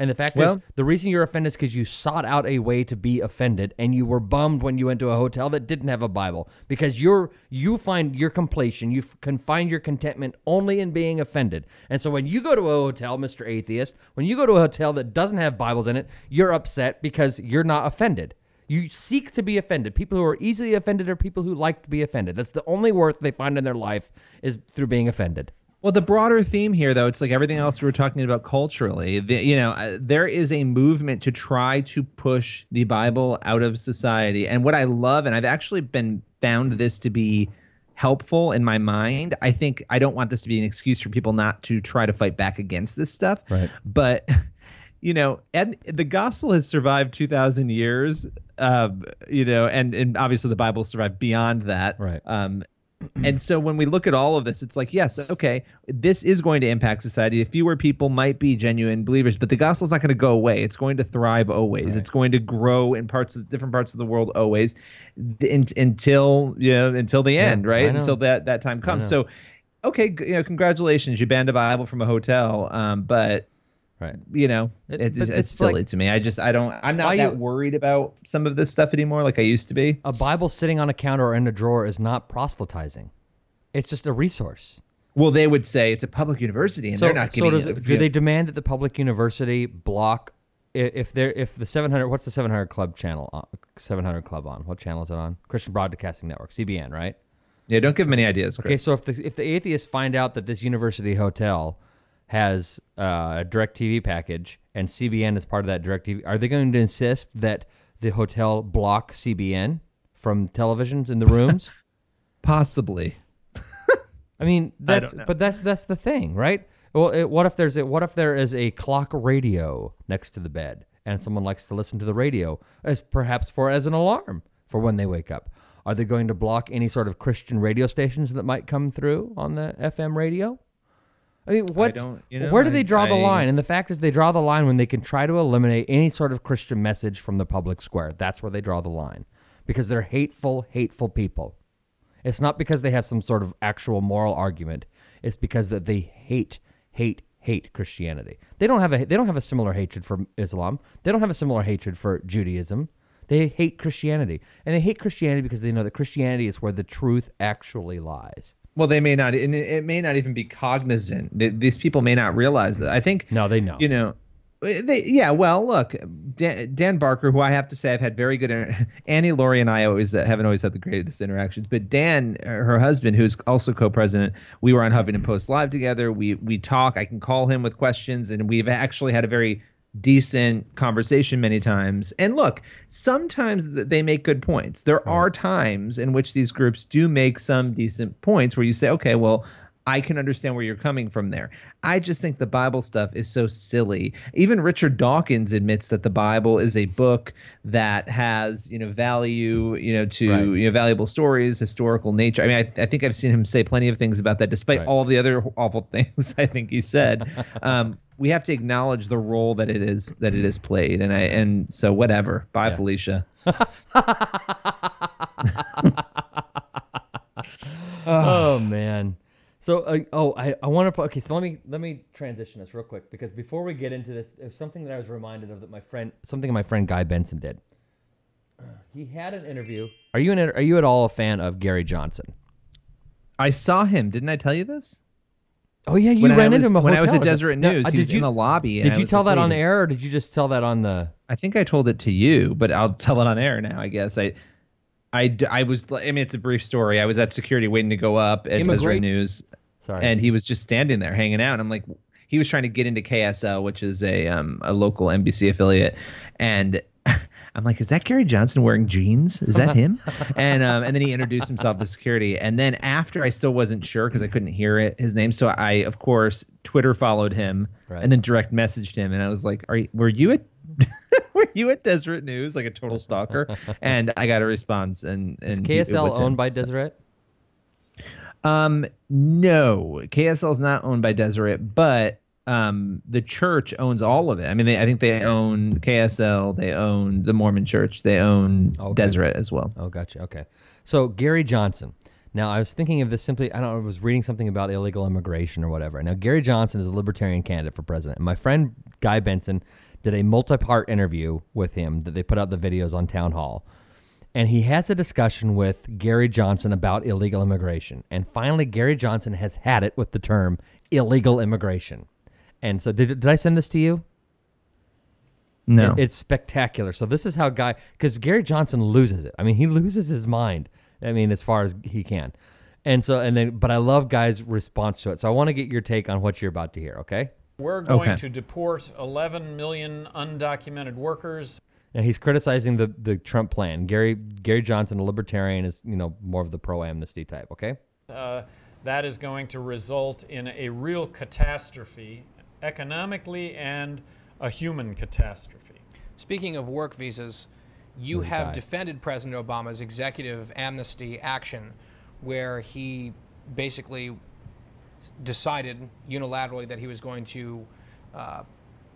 And the fact is, the reason you're offended is because you sought out a way to be offended, and you were bummed when you went to a hotel that didn't have a Bible because you're you find your completion, you f- can find your contentment only in being offended. And so when you go to a hotel, Mister Atheist, when you go to a hotel that doesn't have Bibles in it, you're upset because you're not offended. You seek to be offended. People who are easily offended are people who like to be offended. That's the only worth they find in their life is through being offended. Well, the broader theme here, though, it's like everything else we were talking about culturally. The, you know, uh, there is a movement to try to push the Bible out of society. And what I love, and I've actually been found this to be helpful in my mind. I think I don't want this to be an excuse for people not to try to fight back against this stuff. Right. But you know, and the gospel has survived 2,000 years, um, you know, and, and obviously the Bible survived beyond that. Right. Um, and so when we look at all of this, it's like, yes, okay, this is going to impact society. Fewer people might be genuine believers, but the gospel's not going to go away. It's going to thrive always. It's going to grow in parts of different parts of the world always, in, until you know, until the end, right? Until that that time comes. So, okay, you know, congratulations, you banned a Bible from a hotel, um, but Right. you know, It- it's, it's, it's silly like- to me. I just, I don't, I'm not that you- worried about some of this stuff anymore, like I used to be. A Bible sitting on a counter or in a drawer is not proselytizing. It's just a resource. Well, they would say it's a public university, and so, they're not so does it, do they demand that the public university block if they're if the 700 what's the 700 club channel on, 700 club on what channel is it on christian broadcasting network cbn right Yeah, don't give them any ideas, okay so if the if the atheists find out that this university hotel has uh, a direct tv package and cbn is part of that direct tv are they going to insist that the hotel block cbn from televisions in the rooms Possibly. I mean, that's but that's that's the thing, right? Well, it, what if there's a, what if there is a clock radio next to the bed, and someone likes to listen to the radio as perhaps for as an alarm for when they wake up? Are they going to block any sort of Christian radio stations that might come through on the FM radio? I mean, what's don't- you know, where do I- they draw the line? And the fact is, they draw the line when they can try to eliminate any sort of Christian message from the public square. That's where they draw the line. because they're hateful, hateful people. It's not because they have some sort of actual moral argument. It's because that they hate, hate, hate Christianity. They don't have a they don't have a similar hatred for Islam. They don't have a similar hatred for Judaism. They hate Christianity, and they hate Christianity because they know that Christianity is where the truth actually lies. Well, they may not, and it may not even be cognizant. These people may not realize that. I think No, they know. you know they yeah well look dan, dan barker who i have to say i've had very good inter- annie laurie and i always uh, haven't always had the greatest interactions but dan uh, her husband who's also co-president we were on huffington post live together we we talk i can call him with questions and we've actually had a very decent conversation many times and look sometimes they make good points there are times in which these groups do make some decent points where you say okay well I can understand where you're coming from there. I just think the Bible stuff is so silly. Even Richard Dawkins admits that the Bible is a book that has, you know, value, you know, to Right. you know, valuable stories, historical nature. I mean, I, I think I've seen him say plenty of things about that, despite Right. all the other awful things I think he said. um, we have to acknowledge the role that it is that it is played, and I and so whatever. Bye, Felicia. oh man. So uh, oh I, I want to put okay so let me let me transition this real quick because before we get into this there's something that I was reminded of that my friend something my friend Guy Benson did. He had an interview. Are you an are you at all a fan of Gary Johnson? I saw him. Didn't I tell you this? Oh yeah, you When I ran was- into him at when I was at Deseret News, uh, he was you, in the lobby, Did you tell like, that on air or did you just tell that on the? I think I told it to you, but I'll tell it on air now. I guess I, I, I was. I mean, it's a brief story. I was at security waiting to go up at Immigrate- Deseret News, Sorry. and he was just standing there hanging out. And I'm like, he was trying to get into KSL, which is a um a local NBC affiliate, and. I'm like, is that Gary Johnson wearing jeans? Is that him? and um, and then he introduced himself to security. And then after, I still wasn't sure because I couldn't hear it his name. So I, of course, Twitter followed him Right. and then direct messaged him. And I was like, "Are you, were you at were you at Deseret News like a total stalker?" and I got a response. And, Is and it KSL was him. owned by So- Deseret? um, no, KSL is not owned by Deseret, but um, the church owns all of it. I mean, they, I think they own KSL, they own the Mormon Church, they own Okay. Deseret as well. Oh, gotcha. Okay. So Gary Johnson. Now I was thinking of this simply. I don't. know, I was reading something about illegal immigration or whatever. Now Gary Johnson is a libertarian candidate for president. And my friend Guy Benson did a multi-part interview with him that they put out the videos on Town Hall, and he has a discussion with Gary Johnson about illegal immigration. And finally, Gary Johnson has had it with the term illegal immigration. And so, did did I send this to you? No, It- it's spectacular. So this is how guy because Gary Johnson loses it. I mean, he loses his mind. I mean, as far as he can. And so and then but I love Guy's response to it. So I want to get your take on what you're about to hear, okay? We're going Okay. to deport 11 million undocumented workers. And he's criticizing the the Trump plan. Gary Gary Johnson, a libertarian, is you know more of the pro amnesty type. Okay, Uh, that is going to result in a real catastrophe, economically and a human catastrophe. Speaking of work visas, you Who's have guy? defended President Obama's executive amnesty action, where he basically decided unilaterally that he was going to uh,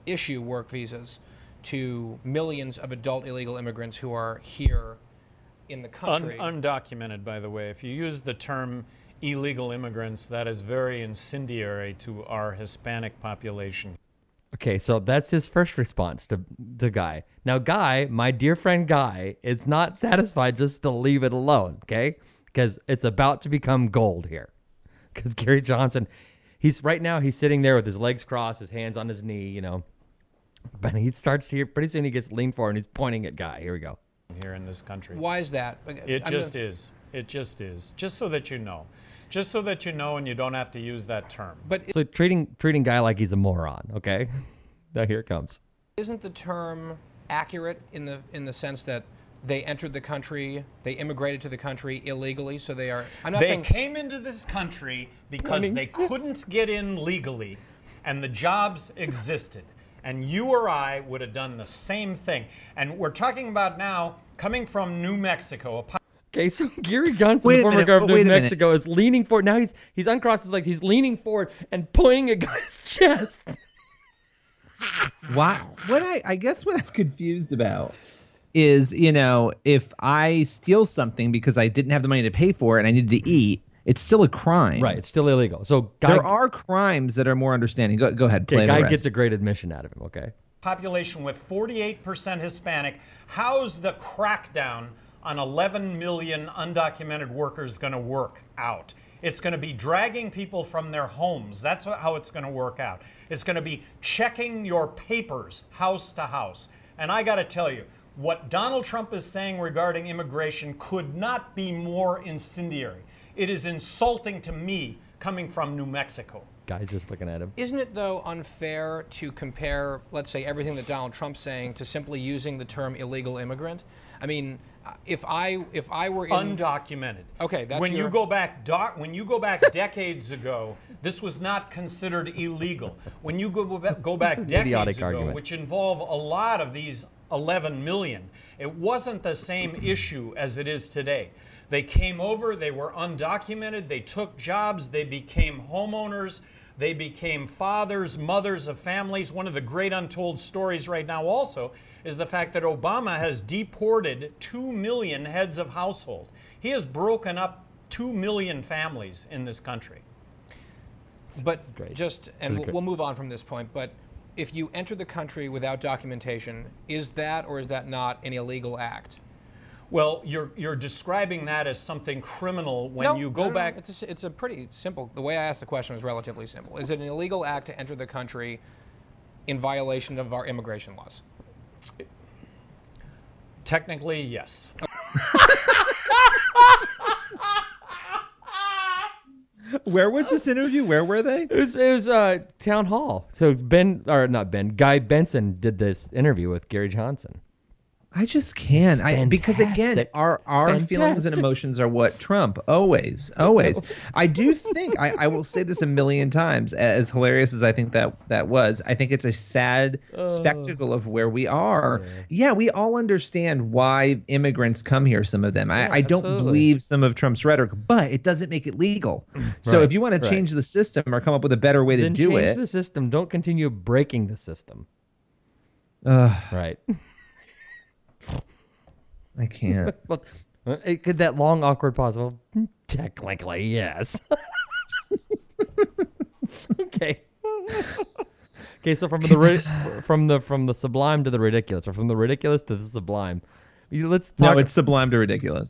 issue work visas to millions of adult illegal immigrants who are here in the Un- country. undocumented, by the way. If you use the term illegal immigrants, that is very incendiary to our Hispanic population. okay. So that's his first response to to Guy. Now, Guy, my dear friend Guy, is not satisfied just to leave it alone. Okay, because it's about to become gold here. Because Gary Johnson, he's right now he's sitting there with his legs crossed, his hands on his knee, you know. But he starts here pretty soon. He gets leaned forward and he's pointing at Guy. Here we go. here in this country. Why is that? It I'm just gonna- is. It just is. Just so that you know. Just so that you know and you don't have to use that term. But So treating treating Guy like he's a moron. Okay, now here it comes. isn't the term accurate in the in the sense that they entered the country, they immigrated to the country illegally, so they are. I'm not They saying came into this country because they couldn't get in legally and the jobs existed. And you or I would have done the same thing. And we're talking about now coming from New Mexico, a Okay, so Gary Johnson, Wait the former minute, governor wait of a minute. Mexico, is leaning forward. Now he's he's uncrossed his legs. He's leaning forward and pointing at Guy's chest. Why? What I I guess what I'm confused about is you know if I steal something because I didn't have the money to pay for it and I needed to eat, it's still a crime. Right. It's still illegal. So guy, there are crimes that are more understanding. Go go ahead. okay, Play the guy rest. gets a great admission out of him. Okay. population with 48% Hispanic. How's the crackdown on 11 million undocumented workers going to work out? It's going to be dragging people from their homes. That's how it's going to work out. It's going to be checking your papers house to house. And I got to tell you, what Donald Trump is saying regarding immigration could not be more incendiary. It is insulting to me coming from New Mexico. Guy's just looking at him. Isn't it though unfair to compare, let's say, everything that Donald Trump's saying to simply using the term illegal immigrant? I mean, if I if I were in, undocumented. Okay, that's when your- you go back doc, when you go back decades ago, this was not considered illegal. When you go ba- go back decades ago, argument. which involve a lot of these 11 million, it wasn't the same issue as it is today. They came over, they were undocumented, they took jobs, they became homeowners, they became fathers, mothers of families. One of the great untold stories right now also is the fact that Obama has deported 2 million heads of household. He has broken up 2 million families in this country. But just, and This is we'll, great. we'll move on from this point. But if you enter the country without documentation, is that or is that not an illegal act? Well, you're you're describing that as something criminal when No, you go no, no. back. It's a, s- it's a pretty simple. The way I asked the question was relatively simple. Is it an illegal act to enter the country in violation of our immigration laws? Technically, yes. Where was this interview? Where were they? It was, it was uh, town hall. So Ben or not Ben, Guy Benson did this interview with Gary Johnson. I just can't. I because again, Fantastic. our our feelings and emotions are what Trump always, always. I do think I, I will say this a million times. As hilarious as I think that that was, I think it's a sad oh. spectacle of where we are. Yeah. we all understand why immigrants come here. Some of them. I, I don't absolutely. believe some of Trump's rhetoric, but it doesn't make it legal. So Right, if you want to right. change the system or come up with a better way to do change it, the system. Don't continue breaking the system. Ugh, Right. I can't. well, uh, it- could that long awkward pause? Well, technically, yes. okay. Okay, so from the ri- from the from the sublime to the ridiculous, or from the ridiculous to the sublime. Let's talk. no, it's sublime to ridiculous.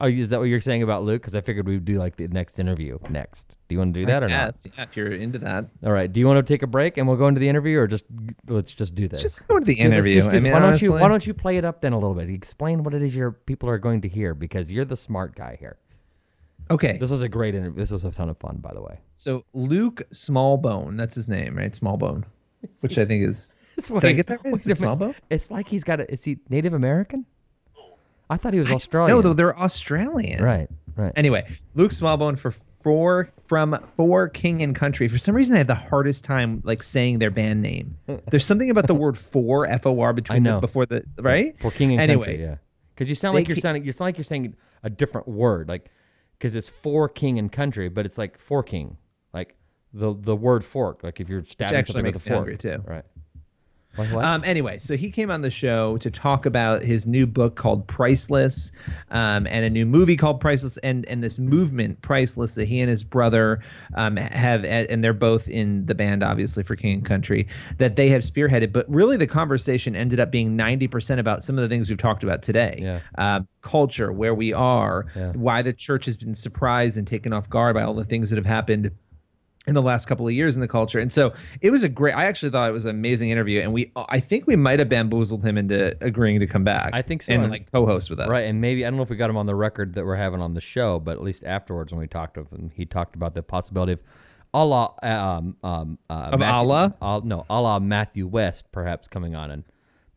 Oh, is that what you're saying about Luke? Because I figured we'd do like the next interview next. Do you want to do that or not? Yes, yeah, if you're into that. All right. Do you want to take a break and we'll go into the interview, or just let's just do this? just go to the interview. do- I mean, why don't you why don't you play it up then a little bit? Explain what it is your people are going to hear because you're the smart guy here. Okay. This was a great interview. This was a ton of fun, by the way. So Luke Smallbone, that's his name, right? Smallbone, which I think is. It's Did I get that right? Is it. Smallbone? It's like he's got a. Is he Native American? I thought he was Australian. No, though they're Australian. Right, right. Anyway, Luke Smallbone for four from For King and Country. For some reason, I have the hardest time like saying their band name. There's something about the word for F O R between know. the before the right For king and anyway, country, yeah. Because you sound like you're sounding. You sound like you're saying a different word, like because it's for king and country, but it's like for king, like the the word fork, like if you're stabbing something with a fork, too. Right. Um, anyway, so he came on the show to talk about his new book called Priceless, um, and a new movie called Priceless, and and this movement Priceless that he and his brother um, have, and they're both in the band, obviously for King and Country, that they have spearheaded. But really, the conversation ended up being ninety percent about some of the things we've talked about today. Yeah. Uh, culture, where we are, Yeah. why the church has been surprised and taken off guard by all the things that have happened in the last couple of years in the culture. And so it was a great I actually thought it was an amazing interview and we I think we might have bamboozled him into agreeing to come back. I think so. And and- like co-host with us. Right, and maybe I don't know if we got him on the record that we're having on the show, but at least afterwards when we talked to him, he talked about the possibility of Allah, um, um, uh, Of Matthew, Allah? Al- no, Allah Matthew West perhaps coming on and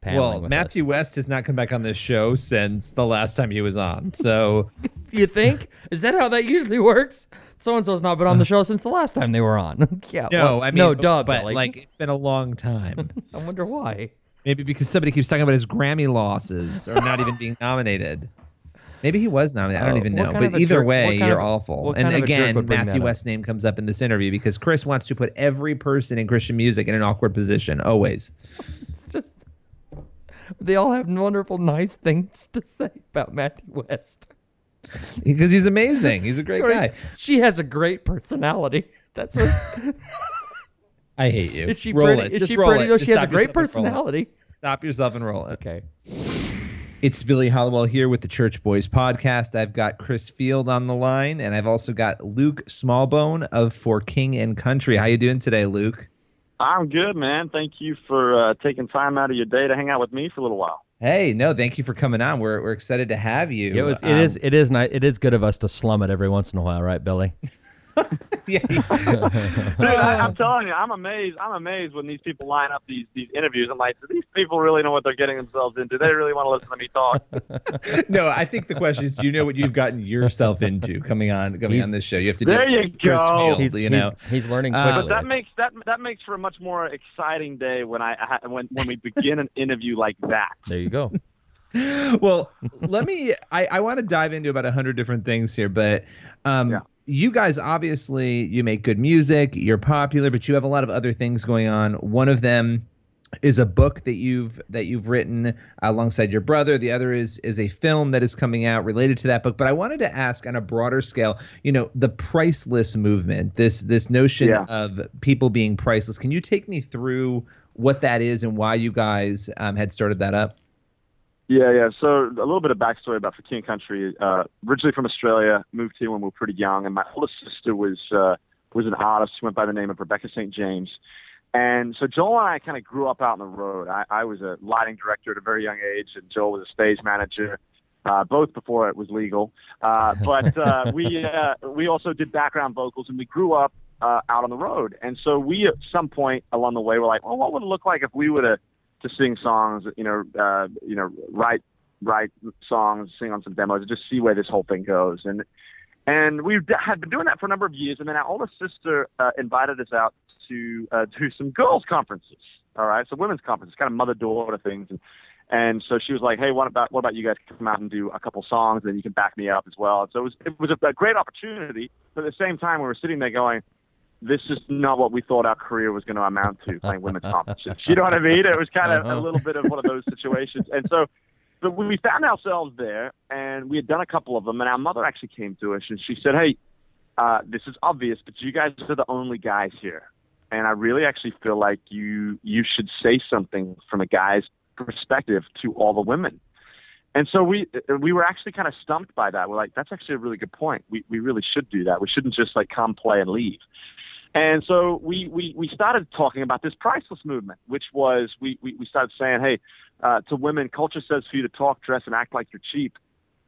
Well, Matthew West has not come back on this show since the last time he was on. So. You think? Is that how that usually works? So and so's not been on the show since the last time they were on. yeah. no, well, I mean no, but, duh, but Billy. like it's been a long time. I wonder why. Maybe because somebody keeps talking about his Grammy losses or not even being nominated. Maybe he was nominated. I don't Oh, even know. But either jerk- way, you're of- awful. And kind of a jerk again, would bring that Matthew? West's name comes up in this interview because Chris wants to put every person in Christian music in an awkward position, always. It's just They all have wonderful, nice things to say about Matthew West. Because he's amazing. He's a great Sorry, guy. She has a great personality. That's what. I hate you. Is she roll pretty? it. Is Just she roll pretty? it. No, she has a great yourself and roll it. personality. Stop yourself and roll it. Okay. It's Billy Hallowell here with the Church Boys podcast. I've got Chris Field on the line, and I've also got Luke Smallbone of For King and Country. How you doing today, Luke? I'm good, man. Thank you for uh, taking time out of your day to hang out with me for a little while. Hey, no, thank you for coming on. We're we're excited to have you. It was. It Um, is. It is nice. It is good of us to slum it every once in a while, right, Billy? Dude, I, I'm telling you, I'm amazed. I'm amazed when these people line up these these interviews. I'm like, do these people really know what they're getting themselves into? They really want to listen to me talk. no, I think the question is, do you know what you've gotten yourself into coming on coming on this show? You have to. There do you Chris go. Field, He's- you he's- know, he's learning Uh, but that makes that that makes for a much more exciting day when I I- when when we begin an interview like that. There you go. well, let me. I, I want to dive into about a hundred different things here, but um, you guys obviously you make good music, you're popular, but you have a lot of other things going on. One of them is a book that you've that you've written alongside your brother. The other is is a film that is coming out related to that book. But I wanted to ask on a broader scale, you know, the priceless movement, this this notion Yeah. of people being priceless. Can you take me through what that is and why you guys um, had started that up? Yeah, yeah. So a little bit of backstory about For King and Country. Uh, originally from Australia, moved here when we were pretty young, and my older sister was uh, was an artist who went by the name of Rebecca St. James. And so Joel and I kind of grew up out on the road. I, I was a lighting director at a very young age, and Joel was a stage manager, uh, both before it was legal. Uh, but uh, we uh, we also did background vocals, and we grew up uh, out on the road. And so we, at some point along the way, were like, well, what would it look like if we were to to sing songs, you know, uh, you know, write write songs, sing on some demos, just see where this whole thing goes. And and we had been doing that for a number of years. And then our older sister uh, invited us out to uh, do some girls' conferences. All right, so women's conferences, kind of mother daughter things. And and so she was like, "Hey, what about what about you guys come out and do a couple songs, and then you can back me up as well." And so it was it was a, a great opportunity. But at the same time, we were sitting there going, "This is not what we thought our career was going to amount to, playing women's conferences." You know what I mean? It was kind of a little bit of one of those situations. And so, but we found ourselves there, and we had done a couple of them. And our mother actually came to us, and she said, "Hey, uh, this is obvious, but you guys are the only guys here." and I really actually feel like you you should say something from a guy's perspective to all the women. And so we we were actually kind of stumped by that. We're like, that's actually a really good point. We we really should do that. We shouldn't just like come play and leave. And so we we we started talking about this priceless movement, which was we we, we started saying, hey, uh, to women, culture says for you to talk, dress, and act like you're cheap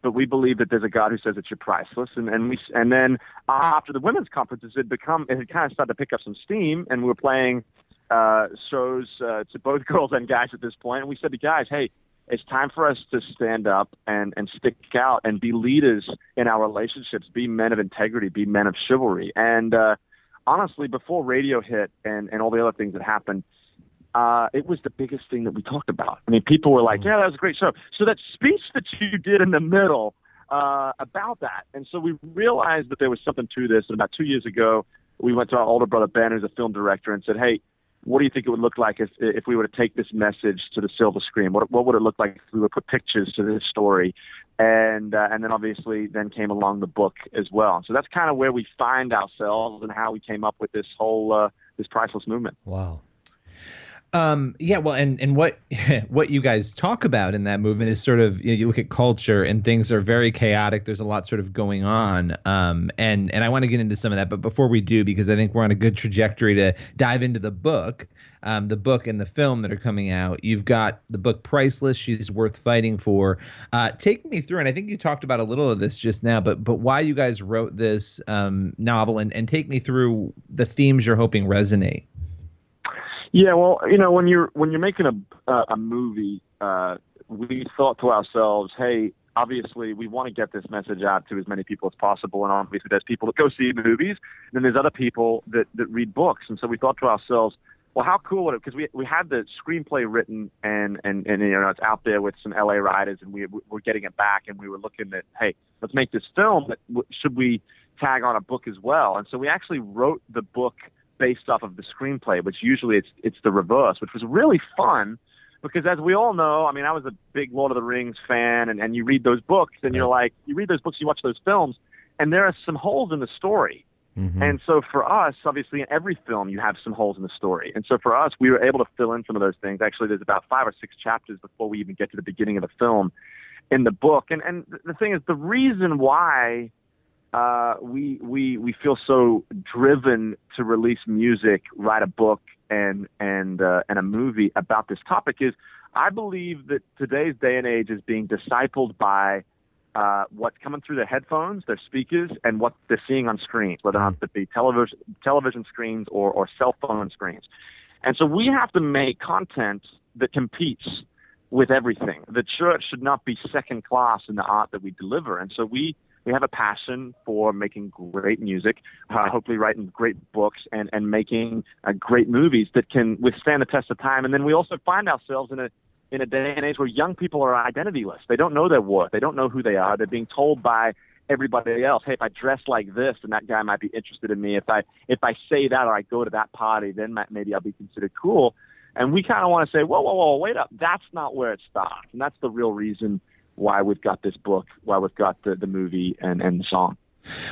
but we believe that there's a God who says that you're priceless. And, and we and then after the women's conferences, it become it had kind of started to pick up some steam, and we were playing uh, shows uh, to both girls and guys at this point. And we said to guys, hey, it's time for us to stand up and and stick out and be leaders in our relationships, be men of integrity, be men of chivalry. And uh, honestly, before radio hit and and all the other things that happened uh, it was the biggest thing that we talked about. I mean, people were like, "Yeah, that was a great show." So that speech that you did in the middle uh, about that, and so we realized that there was something to this. And about two years ago, we went to our older brother Ben, who's a film director, and said, "Hey, what do you think it would look like if if we were to take this message to the silver screen? What what would it look like if we would put pictures to this story?" And uh, and then obviously then came along the book as well. So that's kind of where we find ourselves and how we came up with this whole uh, this priceless movement. Wow. Um, yeah, well, and and what what you guys talk about in that movement is sort of you, know, you look at culture and things are very chaotic. There's a lot sort of going on, um, and and I want to get into some of that, but before we do, because I think we're on a good trajectory to dive into the book, um, the book and the film that are coming out. You've got the book Priceless. She's worth fighting for. Uh, take me through, and I think you talked about a little of this just now, but but why you guys wrote this um, novel, and and take me through the themes you're hoping resonate. Yeah, well, you know, when you're when you're making a uh, a movie, uh, we thought to ourselves, hey, obviously we want to get this message out to as many people as possible, and obviously there's people that go see movies, and then there's other people that that read books, and so we thought to ourselves, well, how cool would it? Because we we had the screenplay written, and and and you know it's out there with some LA writers, and we we're getting it back, and we were looking at, hey, let's make this film, but should we tag on a book as well? And so we actually wrote the book based off of the screenplay, which usually it's it's the reverse, which was really fun because as we all know, I mean, I was a big Lord of the Rings fan, and, and you read those books, and you're like, you read those books, you watch those films, and there are some holes in the story. Mm-hmm. And so for us, obviously, in every film, you have some holes in the story. And so for us, we were able to fill in some of those things. Actually, there's about five or six chapters before we even get to the beginning of the film in the book. And and the thing is, the reason why uh, we we we feel so driven to release music, write a book, and and uh, and a movie about this topic is, I believe that today's day and age is being discipled by uh, what's coming through their headphones, their speakers, and what they're seeing on screens, whether or not it be television television screens or, or cell phone screens. And so we have to make content that competes with everything. The church should not be second class in the art that we deliver. And so we we have a passion for making great music, uh, hopefully writing great books and and making uh, great movies that can withstand the test of time. And then we also find ourselves in a in a day and age where young people are identityless. They don't know their worth. They don't know who they are. They're being told by everybody else, hey, if I dress like this, then that guy might be interested in me. If I if I say that or I go to that party, then maybe I'll be considered cool. And we kind of want to say, whoa, whoa, whoa, wait up. That's not where it starts. And that's the real reason why we've got this book, why we've got the, the movie and, and the song.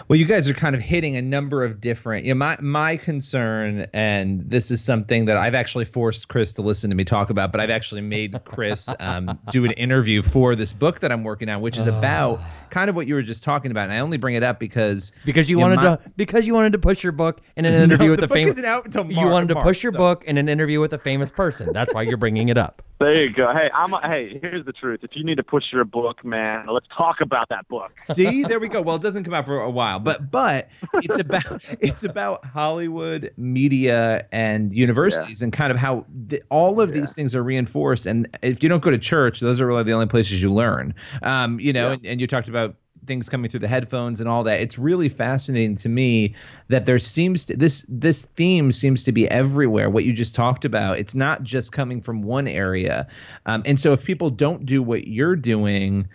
Well, you guys are kind of hitting a number of different. You know, my my concern, and this is something that I've actually forced Chris to listen to me talk about, but I've actually made Chris um, do an interview for this book that I'm working on, which is about kind of what you were just talking about. And I only bring it up because because you know, wanted my- to because you wanted to push your book in an No, interview with the a famous. isn't out until you wanted to March, push your so- book in an interview with a famous person. That's why you're bringing it up. There you go. Hey, I'm. A, hey, here's the truth. If you need to push your book, man, let's talk about that book. See, there we go. Well, it doesn't come out for a while, but but it's about it's about Hollywood media and universities and kind of how the, all of these things are reinforced. And if you don't go to church, those are really the only places you learn. Um, you know, and, and you talked about things coming through the headphones and all that. It's really fascinating to me that there seems to this this theme seems to be everywhere. What you just talked about, it's not just coming from one area. Um, and so if people don't do what you're doing,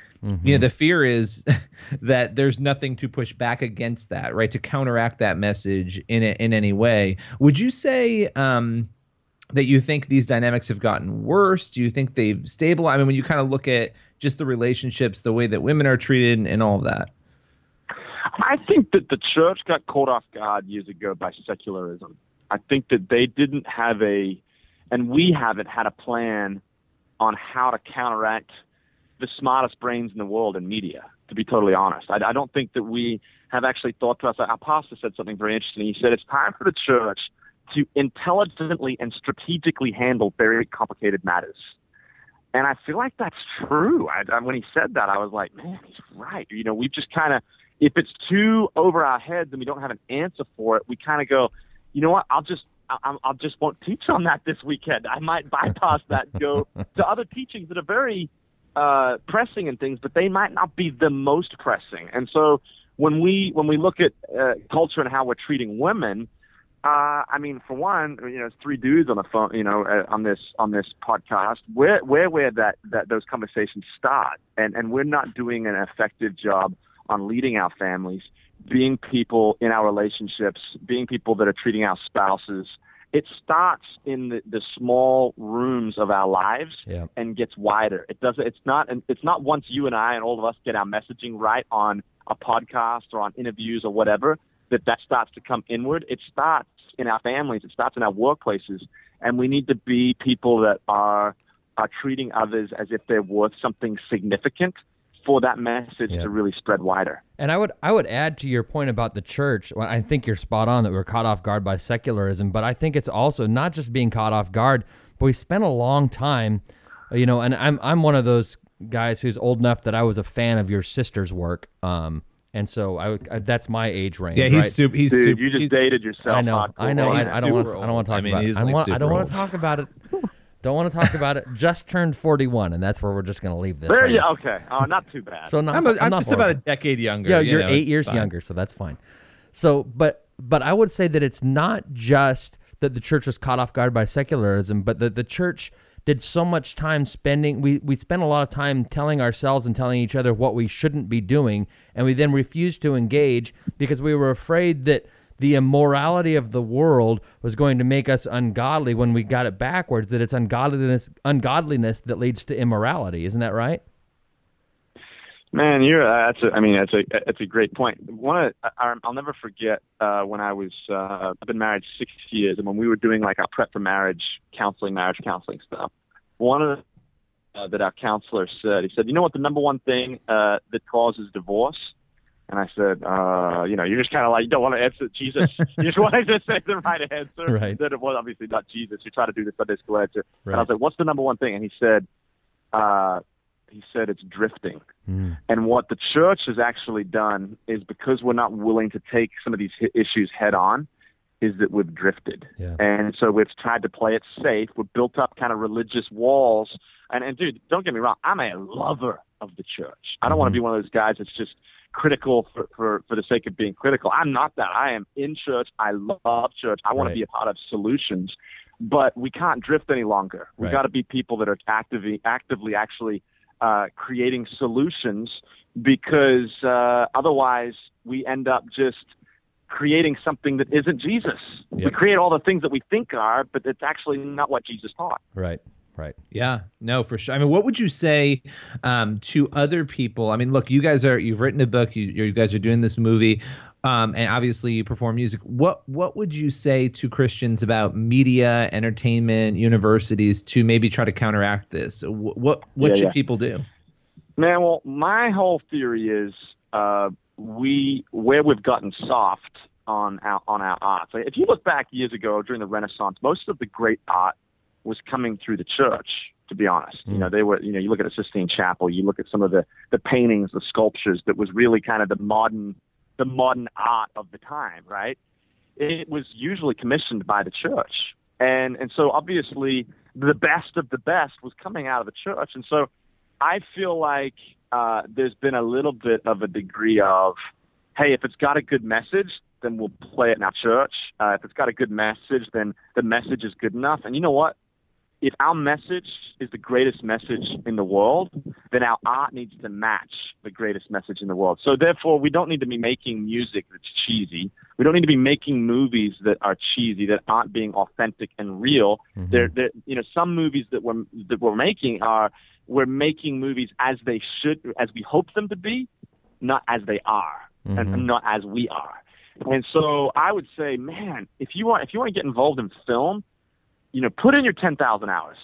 you know, the fear is that there's nothing to push back against that, right? To counteract that message in a, in any way. Would you say um that you think these dynamics have gotten worse? Do you think they've stabilized? I mean, when you kind of look at just the relationships, the way that women are treated, and, and all of that. I think that the church got caught off guard years ago by secularism. I think that they didn't have a, and we haven't had a plan on how to counteract the smartest brains in the world in media, to be totally honest. I, I don't think that we have actually thought to us. Our pastor said something very interesting. He said it's time for the church to intelligently and strategically handle very complicated matters. And I feel like that's true. I, I, when he said that, I was like, man, he's right. You know, we've just kind of, if it's too over our heads and we don't have an answer for it, we kind of go, you know what? I'll just, I, I'll just won't teach on that this weekend. I might bypass that, and go to other teachings that are very uh, pressing and things, but they might not be the most pressing. And so when we when we look at uh, culture and how we're treating women, uh, I mean, for one, you know, it's three dudes on the phone, you know, uh, on this on this podcast. Where where where that that those conversations start, and and we're not doing an effective job on leading our families, being people in our relationships, being people that are treating our spouses. It starts in the, the small rooms of our lives Yeah. and gets wider. It doesn't. It's not. It's not once you and I and all of us get our messaging right on a podcast or on interviews or whatever that that starts to come inward. It starts in our families. It starts in our workplaces, and we need to be people that are are treating others as if they're worth something significant for that message Yeah. to really spread wider. And I would I would add to your point about the church. I think you're spot on that we're caught off guard by secularism, but I think it's also not just being caught off guard, but we spent a long time, you know. And I'm I'm one of those guys who's old enough that I was a fan of your sister's work. Um, and so I, I that's my age range. Yeah, he's right? super. He's Dude, super, you just dated yourself. I know, hardcore. I know. I, I don't want. super I don't want to talk I mean, about he's it. I, like want, I don't super want to talk about it. Don't want to talk about it. Just turned 41, and that's where we're just going to leave this. There right you. now. Okay. Oh, not too bad. So not, I'm, a, I'm not just about a decade younger. Yeah, you you're know, eight years fine. younger, so that's fine. So, but but I would say that it's not just that the church was caught off guard by secularism, but that the church did so much time spending. We we spent a lot of time telling ourselves and telling each other what we shouldn't be doing, and we then refused to engage because we were afraid that the immorality of the world was going to make us ungodly when we got it backwards. That it's ungodliness, ungodliness that leads to immorality. Isn't that right? Man, you're uh, that's a, I mean that's a that's a great point. One of I, I'll never forget uh, when I was uh, I've been married six years, and when we were doing like our prep for marriage counseling, marriage counseling stuff, one of the, uh, that our counselor said, he said, you know what the number one thing uh, that causes divorce? And I said, uh, you know, you're just kind of like you don't want to answer Jesus. you just want to just say the right answer. Right. That it was obviously not Jesus. You try to do the Sunday school answer. Right. And I was like, what's the number one thing? And he said, uh, he said it's drifting. Mm. And what the church has actually done is because we're not willing to take some of these issues head on, is that we've drifted. Yeah. And so we've tried to play it safe. We've built up kind of religious walls. And, and dude, don't get me wrong, I'm a lover of the church. I don't want to be one of those guys that's just critical for, for, for the sake of being critical. I'm not that. I am in church. I love church. I want Right. to be a part of solutions. But we can't drift any longer. We've Right. got to be people that are actively, actively actually uh, creating solutions because uh, otherwise we end up just creating something that isn't Jesus. We create all the things that we think are, but it's actually not what Jesus taught. Right. Right. Yeah, no, for sure. I mean, what would you say um, to other people? I mean, look, you guys are you've written a book, you, you guys are doing this movie, um, and obviously you perform music. What what would you say to Christians about media, entertainment, universities to maybe try to counteract this? What what, what Yeah, should yeah. people do? Man, well, my whole theory is uh, we where we've gotten soft on our on our art. So if you look back years ago during the Renaissance, most of the great art was coming through the church. To be honest, you know they were. You know, you look at the Sistine Chapel, you look at some of the the paintings, the sculptures that was really kind of the modern the modern art of the time, right? It was usually commissioned by the church, and and so obviously the best of the best was coming out of the church, and so I feel like uh, there's been a little bit of a degree of, hey, if it's got a good message, then we'll play it in our church. Uh, if it's got a good message, then the message is good enough. And you know what? If our message is the greatest message in the world, then our art needs to match the greatest message in the world. So therefore, we don't need to be making music that's cheesy. We don't need to be making movies that are cheesy, that aren't being authentic and real. Mm-hmm. They're, they're, you know, some movies that we're that we're making are we're making movies as they should, as we hope them to be, not as they are, and, and not as we are. And so I would say, man, if you want if you want to get involved in film, you know, put in your ten thousand hours.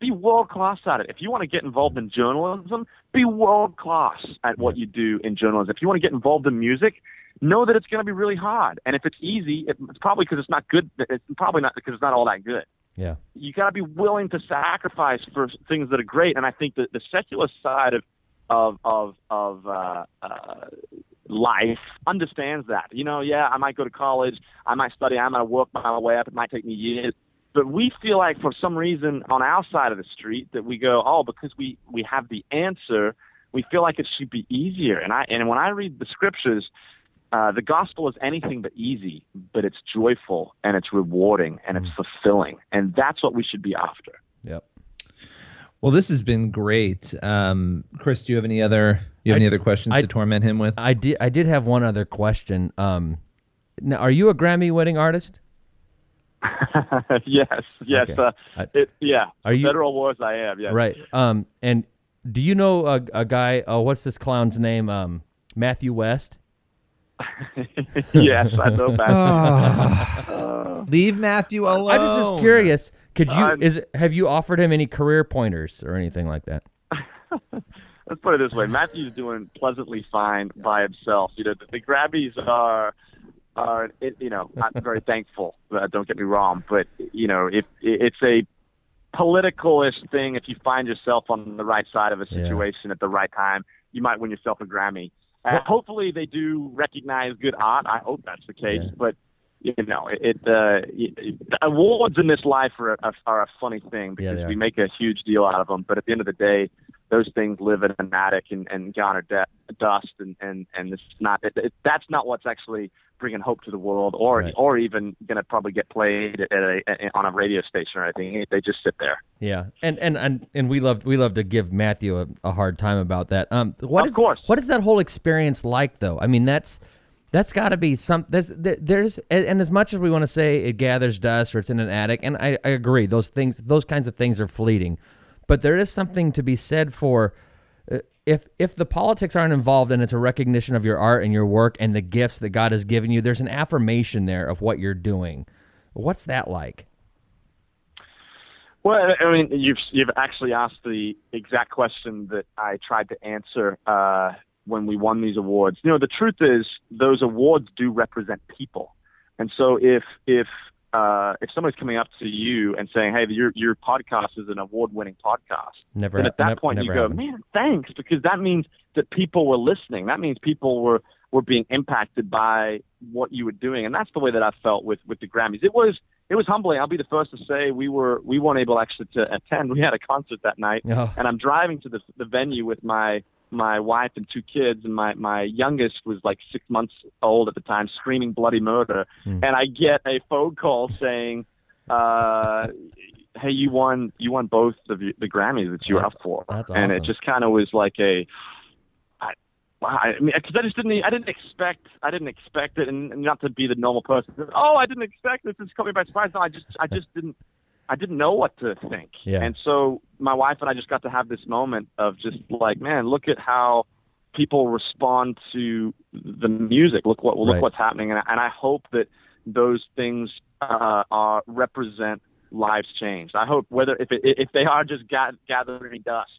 Be world class at it. If you want to get involved in journalism, be world class at what you do in journalism. If you want to get involved in music, know that it's going to be really hard. And if it's easy, it- it's probably because it's not good. It's probably not because it's not all that good Yeah. you got to be willing to sacrifice for things that are great. And I think that the secular side of of of of uh, uh, life understands that. You know, yeah, I might go to college, I might study, I might work my way up. It might take me years. But we feel like for some reason on our side of the street that we go, oh, because we we have the answer, we feel like it should be easier. And I and when I read the scriptures, uh, the gospel is anything but easy, but it's joyful and it's rewarding and it's fulfilling, and that's what we should be after. Yep. Well, this has been great. Um, Chris, do you have any other you have any other questions I- to torment him with? I did. I did have one other question. Um, now, are you a Grammy-winning artist? yes, yes, Okay. uh, it, yeah. Are you- Federal wars? I am. Yes. Right. Um, and do you know a, a guy? Oh, what's this clown's name? Um, Matthew West. yes, I know that. Ah. Leave Matthew alone. I just was curious. Could you I'm- is have you offered him any career pointers or anything like that? Let's put it this way: Matthew's doing pleasantly fine by himself. You know, the, the Grammys are are it, you know I'm very thankful. Uh, don't get me wrong, but you know, if it's a political-ish thing, if you find yourself on the right side of a Yeah. situation at the right time, you might win yourself a Grammy. Uh, hopefully, they do recognize good art. I hope that's the case, Yeah. but. You know, it, it, uh, it, the awards in this life are a, are a funny thing because are. we make a huge deal out of them. But at the end of the day, those things live in an attic and, and garner de- dust, and and and it's not it, it, that's not what's actually bringing hope to the world, or Right. or even going to probably get played at a, a, on a radio station or anything. They just sit there. Yeah, and and and, and we love we love to give Matthew a, a hard time about that. Um, what Of is- course. what is that whole experience like though? I mean, that's That's got to be some. There's, there, there's, and and as much as we want to say it gathers dust or it's in an attic, and I, I agree, those things, those kinds of things are fleeting, but there is something to be said for uh, if if the politics aren't involved and it's a recognition of your art and your work and the gifts that God has given you. There's an affirmation there of what you're doing. What's that like? Well, I mean, you've you've actually asked the exact question that I tried to answer uh, when we won these awards. You know, the truth is those awards do represent people, and so if if uh, if somebody's coming up to you and saying, "Hey, your your podcast is an award-winning podcast," Never. then at that nev- point you go, happened. "Man, thanks," because that means that people were listening. That means people were were being impacted by what you were doing, and that's the way that I felt with with the Grammys. It was it was humbling. I'll be the first to say we were we weren't able actually to attend. We had a concert that night, Oh. and I'm driving to the the venue with my my wife and two kids, and my my youngest was like six months old at the time, screaming bloody murder, Hmm. and I get a phone call saying. Uh, Hey, you won! You won both of the, the Grammys that you were up for, that's and it just kind of was like a, I, wow, I mean, because I just didn't, I didn't expect, I didn't expect it, and, and not to be the normal person. Oh, I didn't expect this. This caught me by surprise. No, I just, I just didn't, I didn't know what to think. Yeah. And so my wife and I just got to have this moment of just like, man, look at how people respond to the music. Look what, look Right. what's happening, and, I- and I hope that those things uh, are represent lives changed. I hope whether if it, if they are just ga- gathering dust,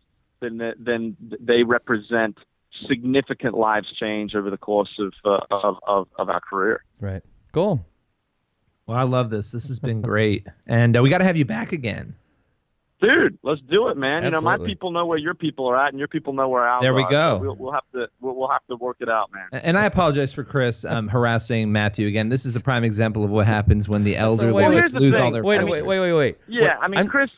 then the, then they represent significant lives change over the course of uh, of, of of our career. Right. Cool. Well, I love this. This has been great, and uh, we got to have you back again. Dude, let's do it, man. You know, my people know where your people are at, and your people know where ours There we are. go. So We'll, we'll have to we'll, we'll have to work it out, man. And I apologize for Chris um, harassing Matthew again. This is a prime example of what happens when the elderly Well, just the lose thing. all their. Wait, features. wait, wait, wait, wait. Yeah, Wait, I mean, I'm- Chris,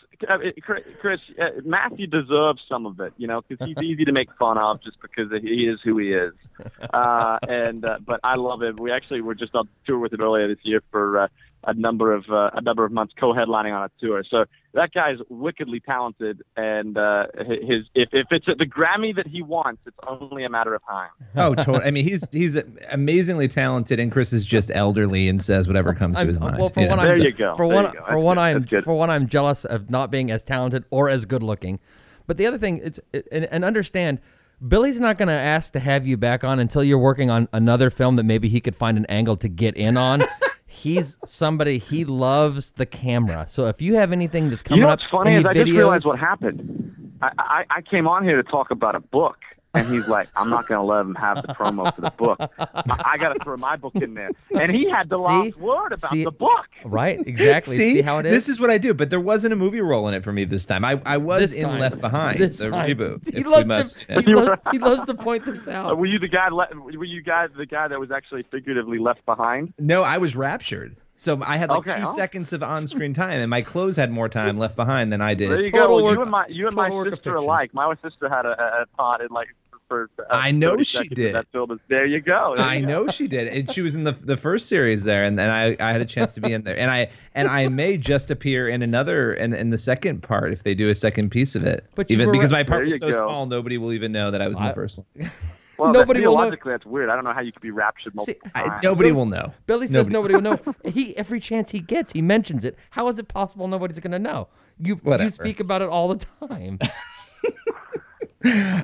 Chris, Chris uh, Matthew deserves some of it, you know, because he's easy to make fun of just because he is who he is. Uh, and uh, but I love him. We actually were just on tour with him earlier this year for uh, a number of uh, a number of months, co-headlining on a tour. So that guy's wickedly talented, and uh, his if if it's the Grammy that he wants, it's only a matter of time. Oh, totally. I mean, he's he's amazingly talented, and Chris is just elderly and says whatever comes to I'm- his mind. Well, for you one, know? I'm you go. For There one, go. for one. I'm good. for one, I'm jealous of not being as talented or as good looking. But the other thing, it's and, and understand, Billy's not going to ask to have you back on until you're working on another film that maybe he could find an angle to get in on. He's somebody he loves the camera. So if you have anything that's coming you know up, what's funny any is I just realized what happened. I, I, I came on here to talk about a book, and he's like, "I'm not going to let him have the promo for the book. I, I got to throw my book in there." And he had the See? last word about See? the book. right? Exactly. See, how it is. This is what I do, but there wasn't a movie role in it for me this time. I, I was This in time. Left Behind, This the time. reboot. He loves, must- to, he, loves, he loves to point this Uh, out. were you the guy? Le- were you guy the guy that was actually figuratively left behind? No, I was raptured. So I had like Okay, two oh. seconds of on-screen time, and my clothes had more time left behind than I did. There you Total go. Well, work- you and my you and my total work of sister fiction. alike. My sister had a, a, a part in like for. Uh, I know she did. That film. There you go. There I you go. know she did, and she was in the the first series there, and then I, I had a chance to be in there, and I and I may just appear in another in, in the second part if they do a second piece of it. But even because right- my part There was so go. small, nobody will even know that I was in I- the first one. Well, Nobody that, will know. theologically, that's weird. I don't know how you could be raptured multiple I, times. nobody will know. Billy says nobody will know. He every chance he gets, he mentions it. How is it possible nobody's going to know? You you speak about it all the time.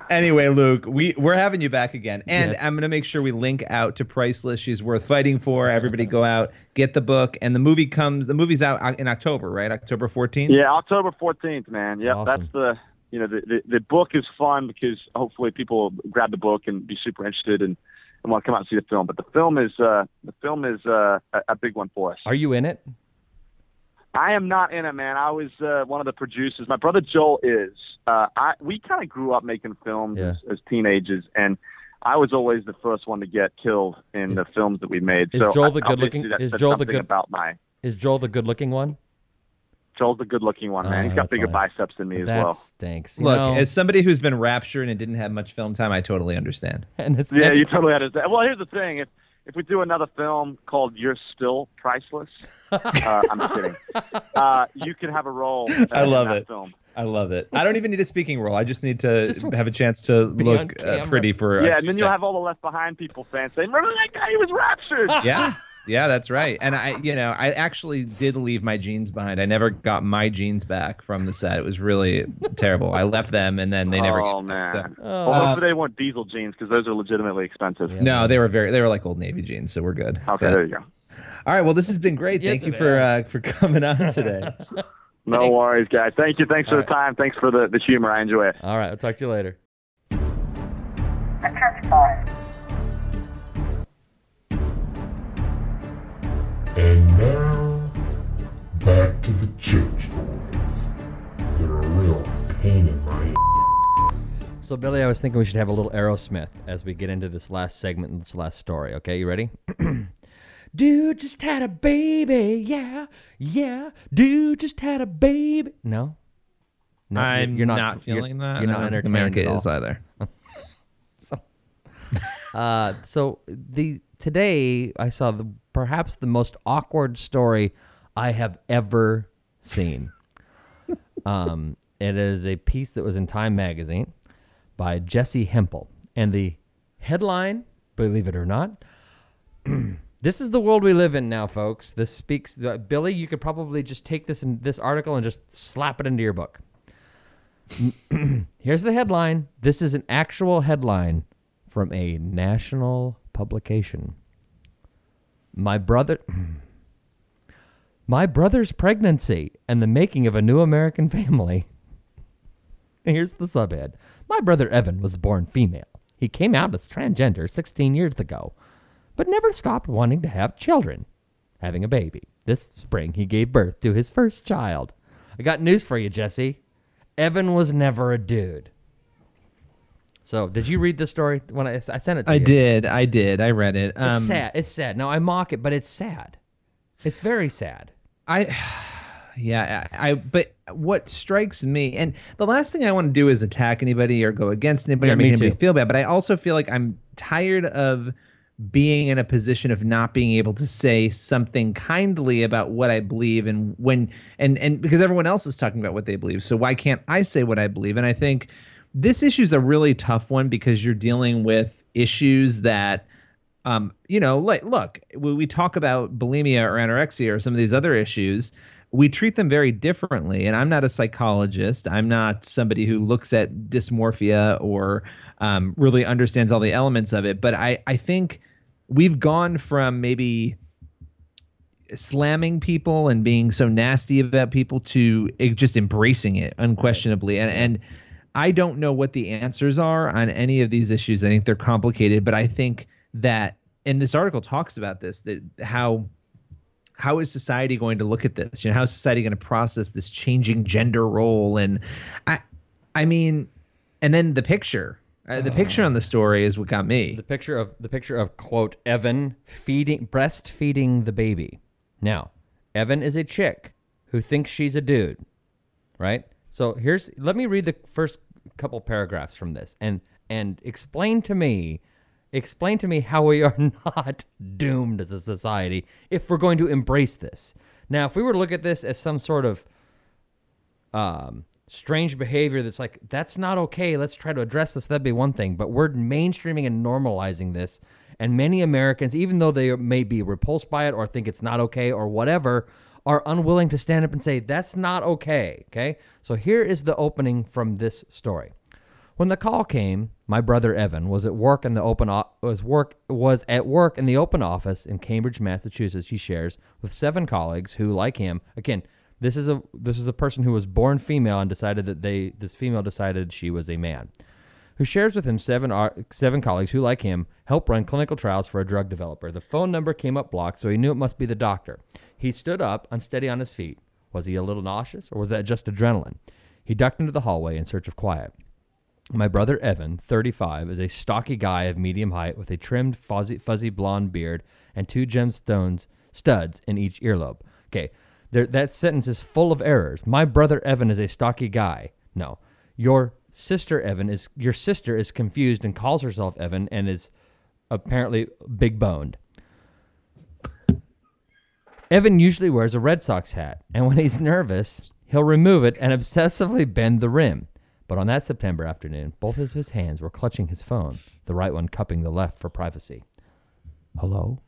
Anyway, Luke, we we're having you back again, and Yeah. I'm gonna make sure we link out to Priceless. She's worth fighting for. Everybody, go out, get the book, and the movie comes. The movie's out uh, in October, right? October 14th. Yeah, October 14th, man. Yeah, Awesome. that's the you know the, the the book is fun because hopefully people will grab the book and be super interested and, and want to come out and see the film. But the film is uh the film is uh, a, a big one for us. Are you in it? I am not in it, man. I was uh, one of the producers. My brother Joel is. Uh, I we kind of grew up making films Yeah. as, as teenagers, and I was always the first one to get killed in Is- the films that we made. is so Joel I- the good-looking- that is Joel the good- about my Is Joel the good-looking one? Joel's the good-looking one, man. Oh, He's got bigger all right. biceps than me as that well. stinks. You Look, know? as somebody who's been raptured and didn't have much film time, I totally understand. and it's, Yeah, and- you totally understand. Well, here's the thing: if if we do another film called "You're Still Priceless," uh, I'm just kidding. Uh, you can have a role. uh, I love in that it. Film. I love it. I don't even need a speaking role. I just need to Just have a chance to look uh, pretty for. yeah, uh, and then you'll have all the Left Behind people fans saying, "Remember that guy? He was raptured." yeah yeah that's right and i you know i actually did leave my jeans behind i never got my jeans back from the set it was really terrible i left them and then they never oh came back, man. so- well, Uh, hopefully they want diesel jeans because those are legitimately expensive. no they were very they were like old navy jeans so we're good Okay, But- there you go. All right well this has been great Yes, thank you for uh, for coming on today No worries, guys. Thank you. Thanks for All the time. Thanks for the, the humor. I enjoy it. All right, I'll talk to you later. And now, back to the church boys. They're a real pain in my So, Billy, I was thinking we should have a little Aerosmith as we get into this last segment and this last story. Okay, you ready? Dude just had a baby, yeah, yeah. Dude just had a baby. No, no, you're- I'm you're not, not you're- feeling that. You're not entertained America is either. so, uh, so the today I saw the perhaps the most awkward story I have ever seen. um, it is a piece that was in Time magazine by Jessi Hempel, and the headline, believe it or not. this is the world we live in now, folks. This speaks. Uh, Billy, you could probably just take this in this article and just slap it into your book. Here's the headline. This is an actual headline from a national publication. My brother. My brother's pregnancy and the making of a new American family. Here's the subhead. My brother Evan was born female. He came out as transgender 16 years ago, but never stopped wanting to have children, having a baby. This spring, he gave birth to his first child. I got news for you, Jessi. Evan was never a dude. So, did you read this story when I, I sent it to I you? I did. I did. I read it. Um, It's sad. It's sad. No, I mock it, but it's sad. It's very sad. I, yeah, I, I. But what strikes me, and the last thing I want to do is attack anybody or go against anybody Yeah, or make anybody feel bad. But I also feel like I'm tired of being in a position of not being able to say something kindly about what I believe and when and and because everyone else is talking about what they believe. So why can't I say what I believe? And I think this issue is a really tough one because you're dealing with issues that um, you know, like, look, when we talk about bulimia or anorexia or some of these other issues, we treat them very differently. And I'm not a psychologist. I'm not somebody who looks at dysmorphia or um, really understands all the elements of it. But I, I think we've gone from maybe slamming people and being so nasty about people to just embracing it unquestionably. And, and I don't know what the answers are on any of these issues. I think they're complicated, but I think that and this article talks about this that how how is society going to look at this? You know, how is society going to process this changing gender role? And I, I mean, and then the picture, uh, the picture on the story is what got me. The picture of the picture of quote Evan feeding breastfeeding the baby. Now, Evan is a chick who thinks she's a dude, right? So here's let me read the first couple paragraphs from this and and explain to me explain to me how we are not doomed as a society if we're going to embrace this. Now, if we were to look at this as some sort of um, strange behavior that's like that's not okay. Let's try to address this. That'd be one thing. But we're mainstreaming and normalizing this. And many americans even though they may be repulsed by it or think it's not okay or whatever are unwilling to stand up and say that's not okay okay? So here is the opening from this story. When the call came, my brother Evan was at work in the open o- was work was at work in the open office in Cambridge, Massachusetts. He shares with seven colleagues who, like him, again, this is a this is a person who was born female and decided that they this female decided she was a man, who shares with him seven ar- seven colleagues who, like him, help run clinical trials for a drug developer. The phone number came up blocked, so he knew it must be the doctor. He stood up, unsteady on his feet. Was he a little nauseous, or was that just adrenaline? He ducked into the hallway in search of quiet. My brother Evan, 35, is a stocky guy of medium height with a trimmed fuzzy, fuzzy blonde beard and two gemstones studs in each earlobe. Okay, there, that sentence is full of errors. My brother Evan is a stocky guy. No, your sister Evan is your sister is confused and calls herself Evan and is apparently big boned. Evan usually wears a Red Sox hat, and when he's nervous, he'll remove it and obsessively bend the rim. But on that September afternoon, both of his hands were clutching his phone, the right one cupping the left for privacy. Hello?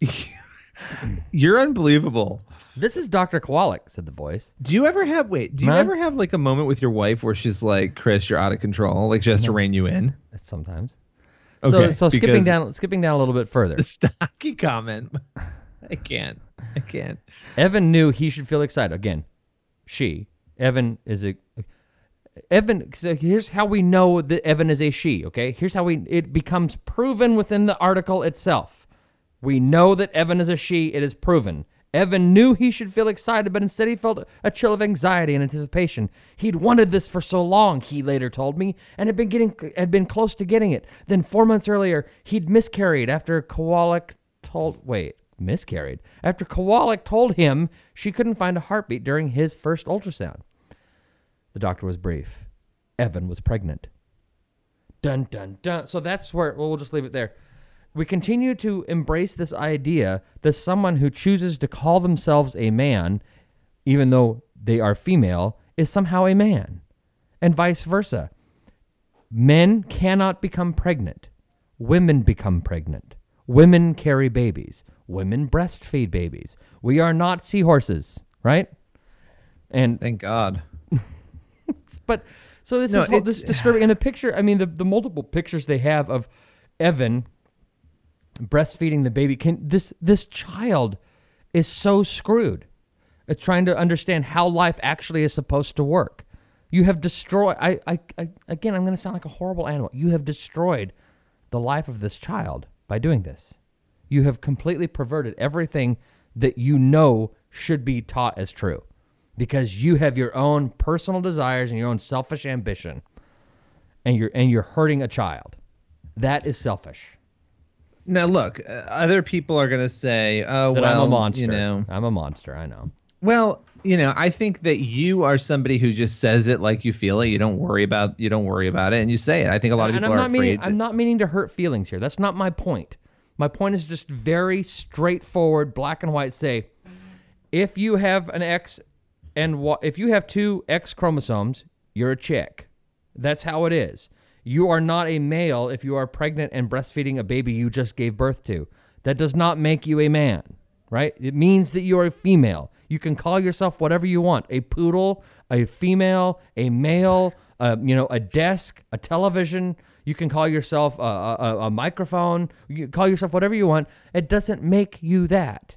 You're unbelievable. This is Dr. Kowalik, said the voice. Do you ever have wait? Do you Huh? ever have like a moment with your wife where she's like, "Chris, you're out of control," like she has to rein you in? Sometimes. Okay, so so skipping because down skipping down a little bit further. The stocky comment. I can't. I can't. Evan knew he should feel excited. Again, she. Evan is a. Evan. So here's how we know that Evan is a she. Okay. Here's how we. It becomes proven within the article itself. We know that Evan is a she. It is proven. Evan knew he should feel excited, but instead he felt a chill of anxiety and anticipation. He'd wanted this for so long, he later told me, and had been getting had been close to getting it. Then four months earlier, he'd miscarried after Kowalik told wait, miscarried. After Kowalik told him she couldn't find a heartbeat during his first ultrasound. The doctor was brief. Evan was pregnant. Dun dun dun. So that's where well, we'll just leave it there. We continue to embrace this idea that someone who chooses to call themselves a man, even though they are female, is somehow a man, and vice versa. Men cannot become pregnant. Women become pregnant. Women carry babies. Women breastfeed babies. We are not seahorses, right? And thank God. but so this No, is this disturbing. And the picture, I mean, the, the multiple pictures they have of Evan breastfeeding the baby. Can this this child is so screwed at trying to understand how life actually is supposed to work. You have destroyed. I, I, I again, I'm going to sound like a horrible animal. You have destroyed the life of this child by doing this. You have completely perverted everything that you know should be taught as true, because you have your own personal desires and your own selfish ambition, and you're and you're hurting a child. That is selfish. Now look, uh, other people are gonna say, "Oh, that well, I'm a monster. You know, I'm a monster. I know. Well, you know, I think that you are somebody who just says it like you feel it. You don't worry about you don't worry about it, and you say it. I think a lot of and people I'm are not afraid. meaning that- I'm not meaning to hurt feelings here. That's not my point. My point is just very straightforward, black and white. Say, if you have an X and if you have two X chromosomes, you're a chick. That's how it is. You are not a male if you are pregnant and breastfeeding a baby you just gave birth to. That does not make you a man, right? It means that you are a female. You can call yourself whatever you want: a poodle, a female, a male, uh, you know, a desk, a television. You can call yourself a, a, a microphone. You call yourself whatever you want. It doesn't make you that.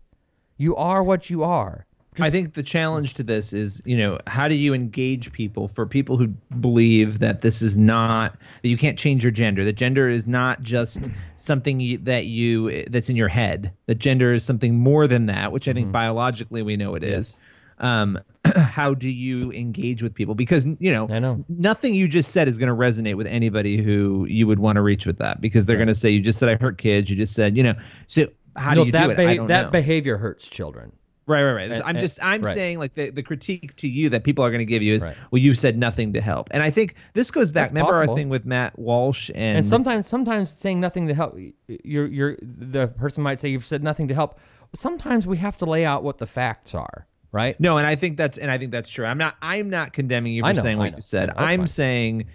You are what you are. I think the challenge to this is, you know, how do you engage people for people who believe that this is not that you can't change your gender. That gender is not just something you, that you that's in your head. That gender is something more than that, which I think biologically we know it is. Um, how do you engage with people? Because you know, I know nothing you just said is going to resonate with anybody who you would want to reach with that because they're going to say you just said I hurt kids. You just said you know. So how No, do you that do it? beha- I don't that know. behavior hurts children. Right, right, right. And- I'm just, I'm right. saying, like the, the critique to you that people are going to give you is, well, you've said nothing to help, and I think this goes back. That's remember possible. our thing with Matt Walsh and, And sometimes, sometimes saying nothing to help, you're, you're, the person might say you've said nothing to help. Sometimes we have to lay out what the facts are, right? no, and I think that's, and I think that's true. I'm not, I'm not condemning you for know, saying what you said. I know, that's I'm fine. saying,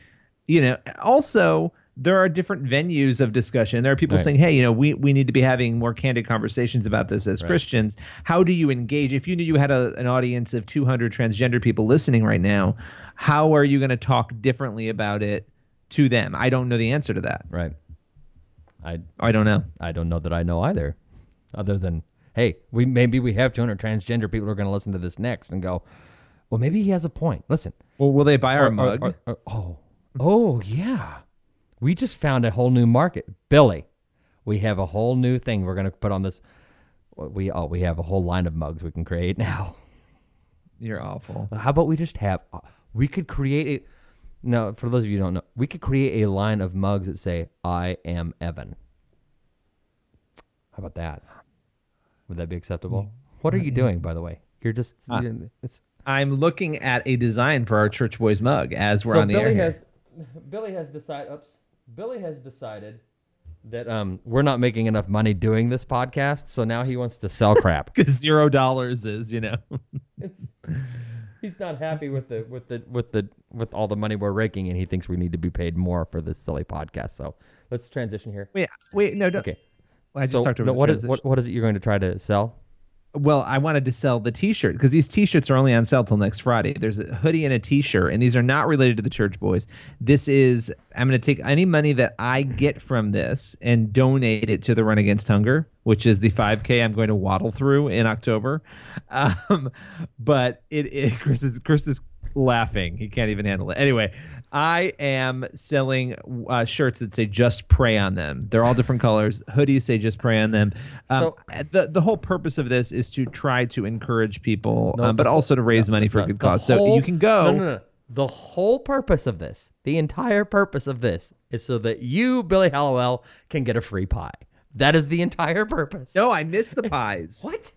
you know, also there are different venues of discussion. There are people Right. saying, hey, you know, we we need to be having more candid conversations about this as Right. Christians. How do you engage? If you knew you had a, an audience of 200 transgender people listening right now, how are you going to talk differently about it to them? I don't know the answer to that. Right. I I don't know. I don't know that I know either. Other than, hey, we maybe we have 200 transgender people who are going to listen to this next and go, well, maybe he has a point. Listen. Well, will they buy our Or- mug? or- or- oh, oh yeah. We just found a whole new market, Billy. We have a whole new thing we're going to put on this. We oh we have a whole line of mugs we can create now. You're awful. How about we just have? We could create a. No, for those of you who don't know, we could create a line of mugs that say "I am Evan." How about that? Would that be acceptable? What are you doing, by the way? You're just. Uh, you're- it's, I'm looking at a design for our Church Boys mug as we're so on the Billy air. here. Billy has decided. Oops. Billy has decided that um we're not making enough money doing this podcast, so now he wants to sell crap. Because zero dollars is, you know. He's not happy with the with the with the with all the money we're raking, and he thinks we need to be paid more for this silly podcast. So let's transition here. Wait, wait, no, don't. Okay. I just so, talked over no, what is what, what is it you're going to try to sell? Well, I wanted to sell the T-shirt because these T-shirts are only on sale till next Friday. There's a hoodie and a T-shirt, and these are not related to the Church Boys. This is I'm going to take any money that I get from this and donate it to the Run Against Hunger, which is the 5K I'm going to waddle through in October. Um, but it, it Chris is Chris is laughing. He can't even handle it. Anyway, I am selling uh, shirts that say "Just Pray" on them. They're all different colors. Hoodies say "Just Pray" on them. Um, the the whole purpose of this is to try to encourage people, No, um, but also to raise no, money for no, a good cause. so you can go. No, no, no. The whole purpose of this, the entire purpose of this, is so that you, Billy Hallowell, can get a free pie. That is the entire purpose. No, I missed the pies. what?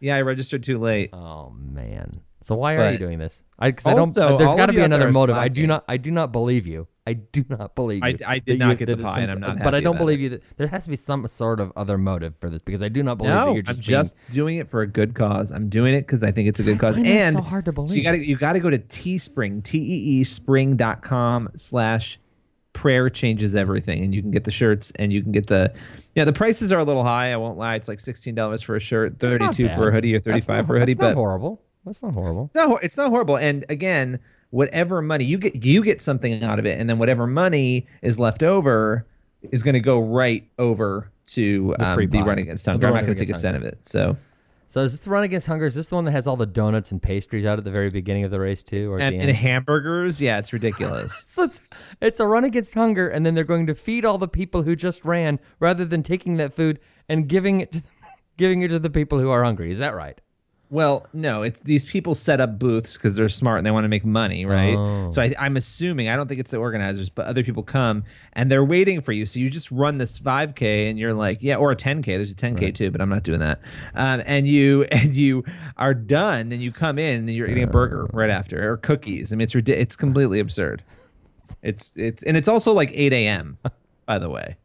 Yeah, I registered too late. Oh man. So why are you doing this? I, cause I don't. There's got to be you out there another motive. I do not. I do not believe you. I do not believe you. I did not you- get the pie, and I'm not But I don't believe you. That there has to be some sort of other motive for this because I do not believe that you're just, I'm just doing it for a good cause. I'm doing it because I think it's a good cause. And so hard to so you believe. got to you got to go to Teespring, T E E Spring.com slash prayer changes everything, and you can get the shirts and you can get the. Yeah, the prices are a little high. I won't lie. It's like sixteen dollars for a shirt, That's not thirty two for a hoodie, or That's thirty not for a hoodie. But horrible. That's not horrible. no, it's not horrible. And again, whatever money you get, you get something out of it, and then whatever money is left over is going to go right over to The um, free the run against hunger. I'm not going to take a Against cent of it. So So is this the run against hunger? Is this the one that has all the donuts and pastries out at the very beginning of the race too, or and, and hamburgers, yeah, it's ridiculous. So it's it's a run against hunger, and then they're going to feed all the people who just ran, rather than taking that food and giving it to, giving it to the people who are hungry. Is that right? Well, no, it's these people set up booths because they're smart and they want to make money, right? Oh. So I, I'm assuming I don't think it's the organizers, but other people come and they're waiting for you. So you just run this 5K and you're like, yeah, or a 10K. There's a 10K too, but I'm not doing that. Um, and you and you are done and you come in and you're eating a burger right after or cookies. I mean, it's it's completely absurd. It's it's and it's also like 8 a.m. By the way,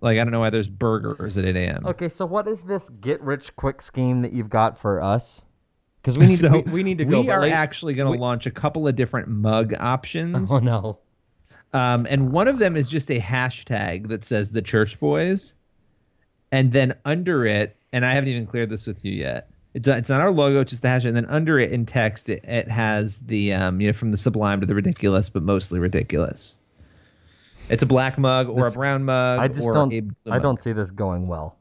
like I don't know why there's burgers at 8 a.m. Okay, so what is this get rich quick scheme that you've got for us? Because we need So we, we need to go. We are actually going to launch a couple of different mug options. Oh no! Um, and one of them is just a hashtag that says the Church Boys, and then under it, and I haven't even cleared this with you yet. It's it's not our logo, it's just the hashtag. And then under it in text, it, it has the um, you know from the sublime to the ridiculous, but mostly ridiculous. It's a black mug or This- a brown mug. I just don't. I mug. don't see this going well.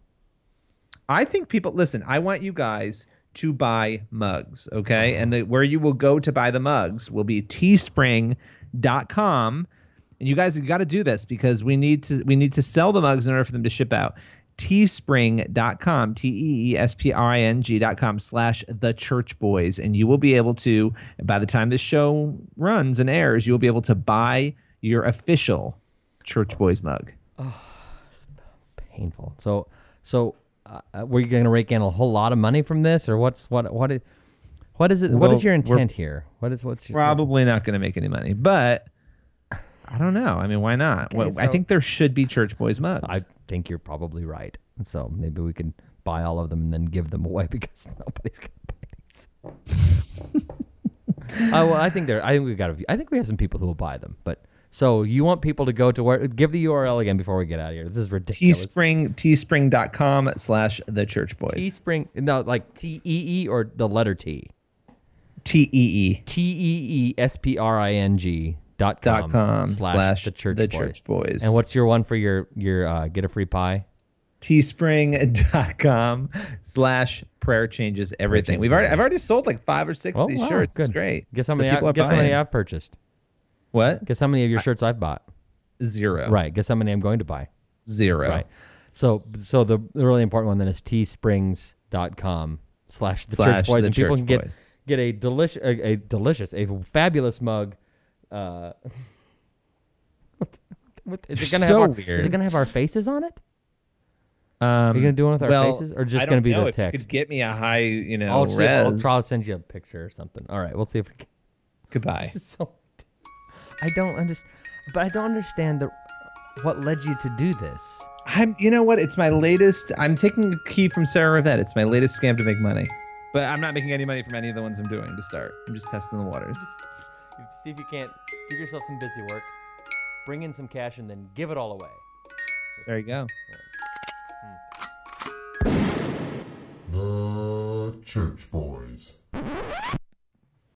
I think people listen. I want you guys to buy mugs, okay? And the, where you will go to buy the mugs will be teespring.com. And you guys have got to do this because we need to we need to sell the mugs in order for them to ship out. Teespring.com, T E E S P R I N G.com slash the church boys. And you will be able to, by the time this show runs and airs, you'll be able to buy your official church boys mug. Oh painful. So so uh, were you going to rake in a whole lot of money from this, or what's what what is what is it? what Well, is your intent here? What is what's your probably not going to make any money, but I don't know. I mean, why not? Okay, Well, I think there should be church boys mugs. I think you're probably right. So maybe we can buy all of them and then give them away because nobody's gonna buy these. uh, well, I think there. I think we got. I think we have some people who will buy them. But so you want people to go to where? Give the URL again before we get out of here. This is ridiculous. Teespring, teespring.com slash the church boys. Teespring. No, like T E E or the letter T. T E E. T E E S P R I N G dot com, Dot com slash the church the boys. church boys. And what's your one for your your uh, get a free pie? Teespring.com slash prayer changes everything. We've already. I've already sold like five or six Oh, of these wow, shirts. It's great. Guess how many? people I, guess how many. I've purchased. What? Guess how many of your shirts I've bought? Zero. Right. Guess how many I'm going to buy? Zero. Right. So so the, the really important one then is teesprings.com slash the church boys and people can get boys. get a delicious a, a delicious a fabulous mug uh what, what, is it gonna so have our, is it gonna have our faces on it Um, are you gonna do one with our well, faces or just gonna be know the if you text could get me a high, you know, I'll, see I'll try to send you a picture or something all right we'll see if we can Goodbye. so I don't understand but I don't understand the what led you to do this I'm, you know what? It's my latest. I'm taking a key from Sarah Rivette. It's my latest scam to make money. But I'm not making any money from any of the ones I'm doing to start. I'm just testing the waters. See if you can't give yourself some busy work, bring in some cash, and then give it all away. There you go. Hmm. The Church Boys.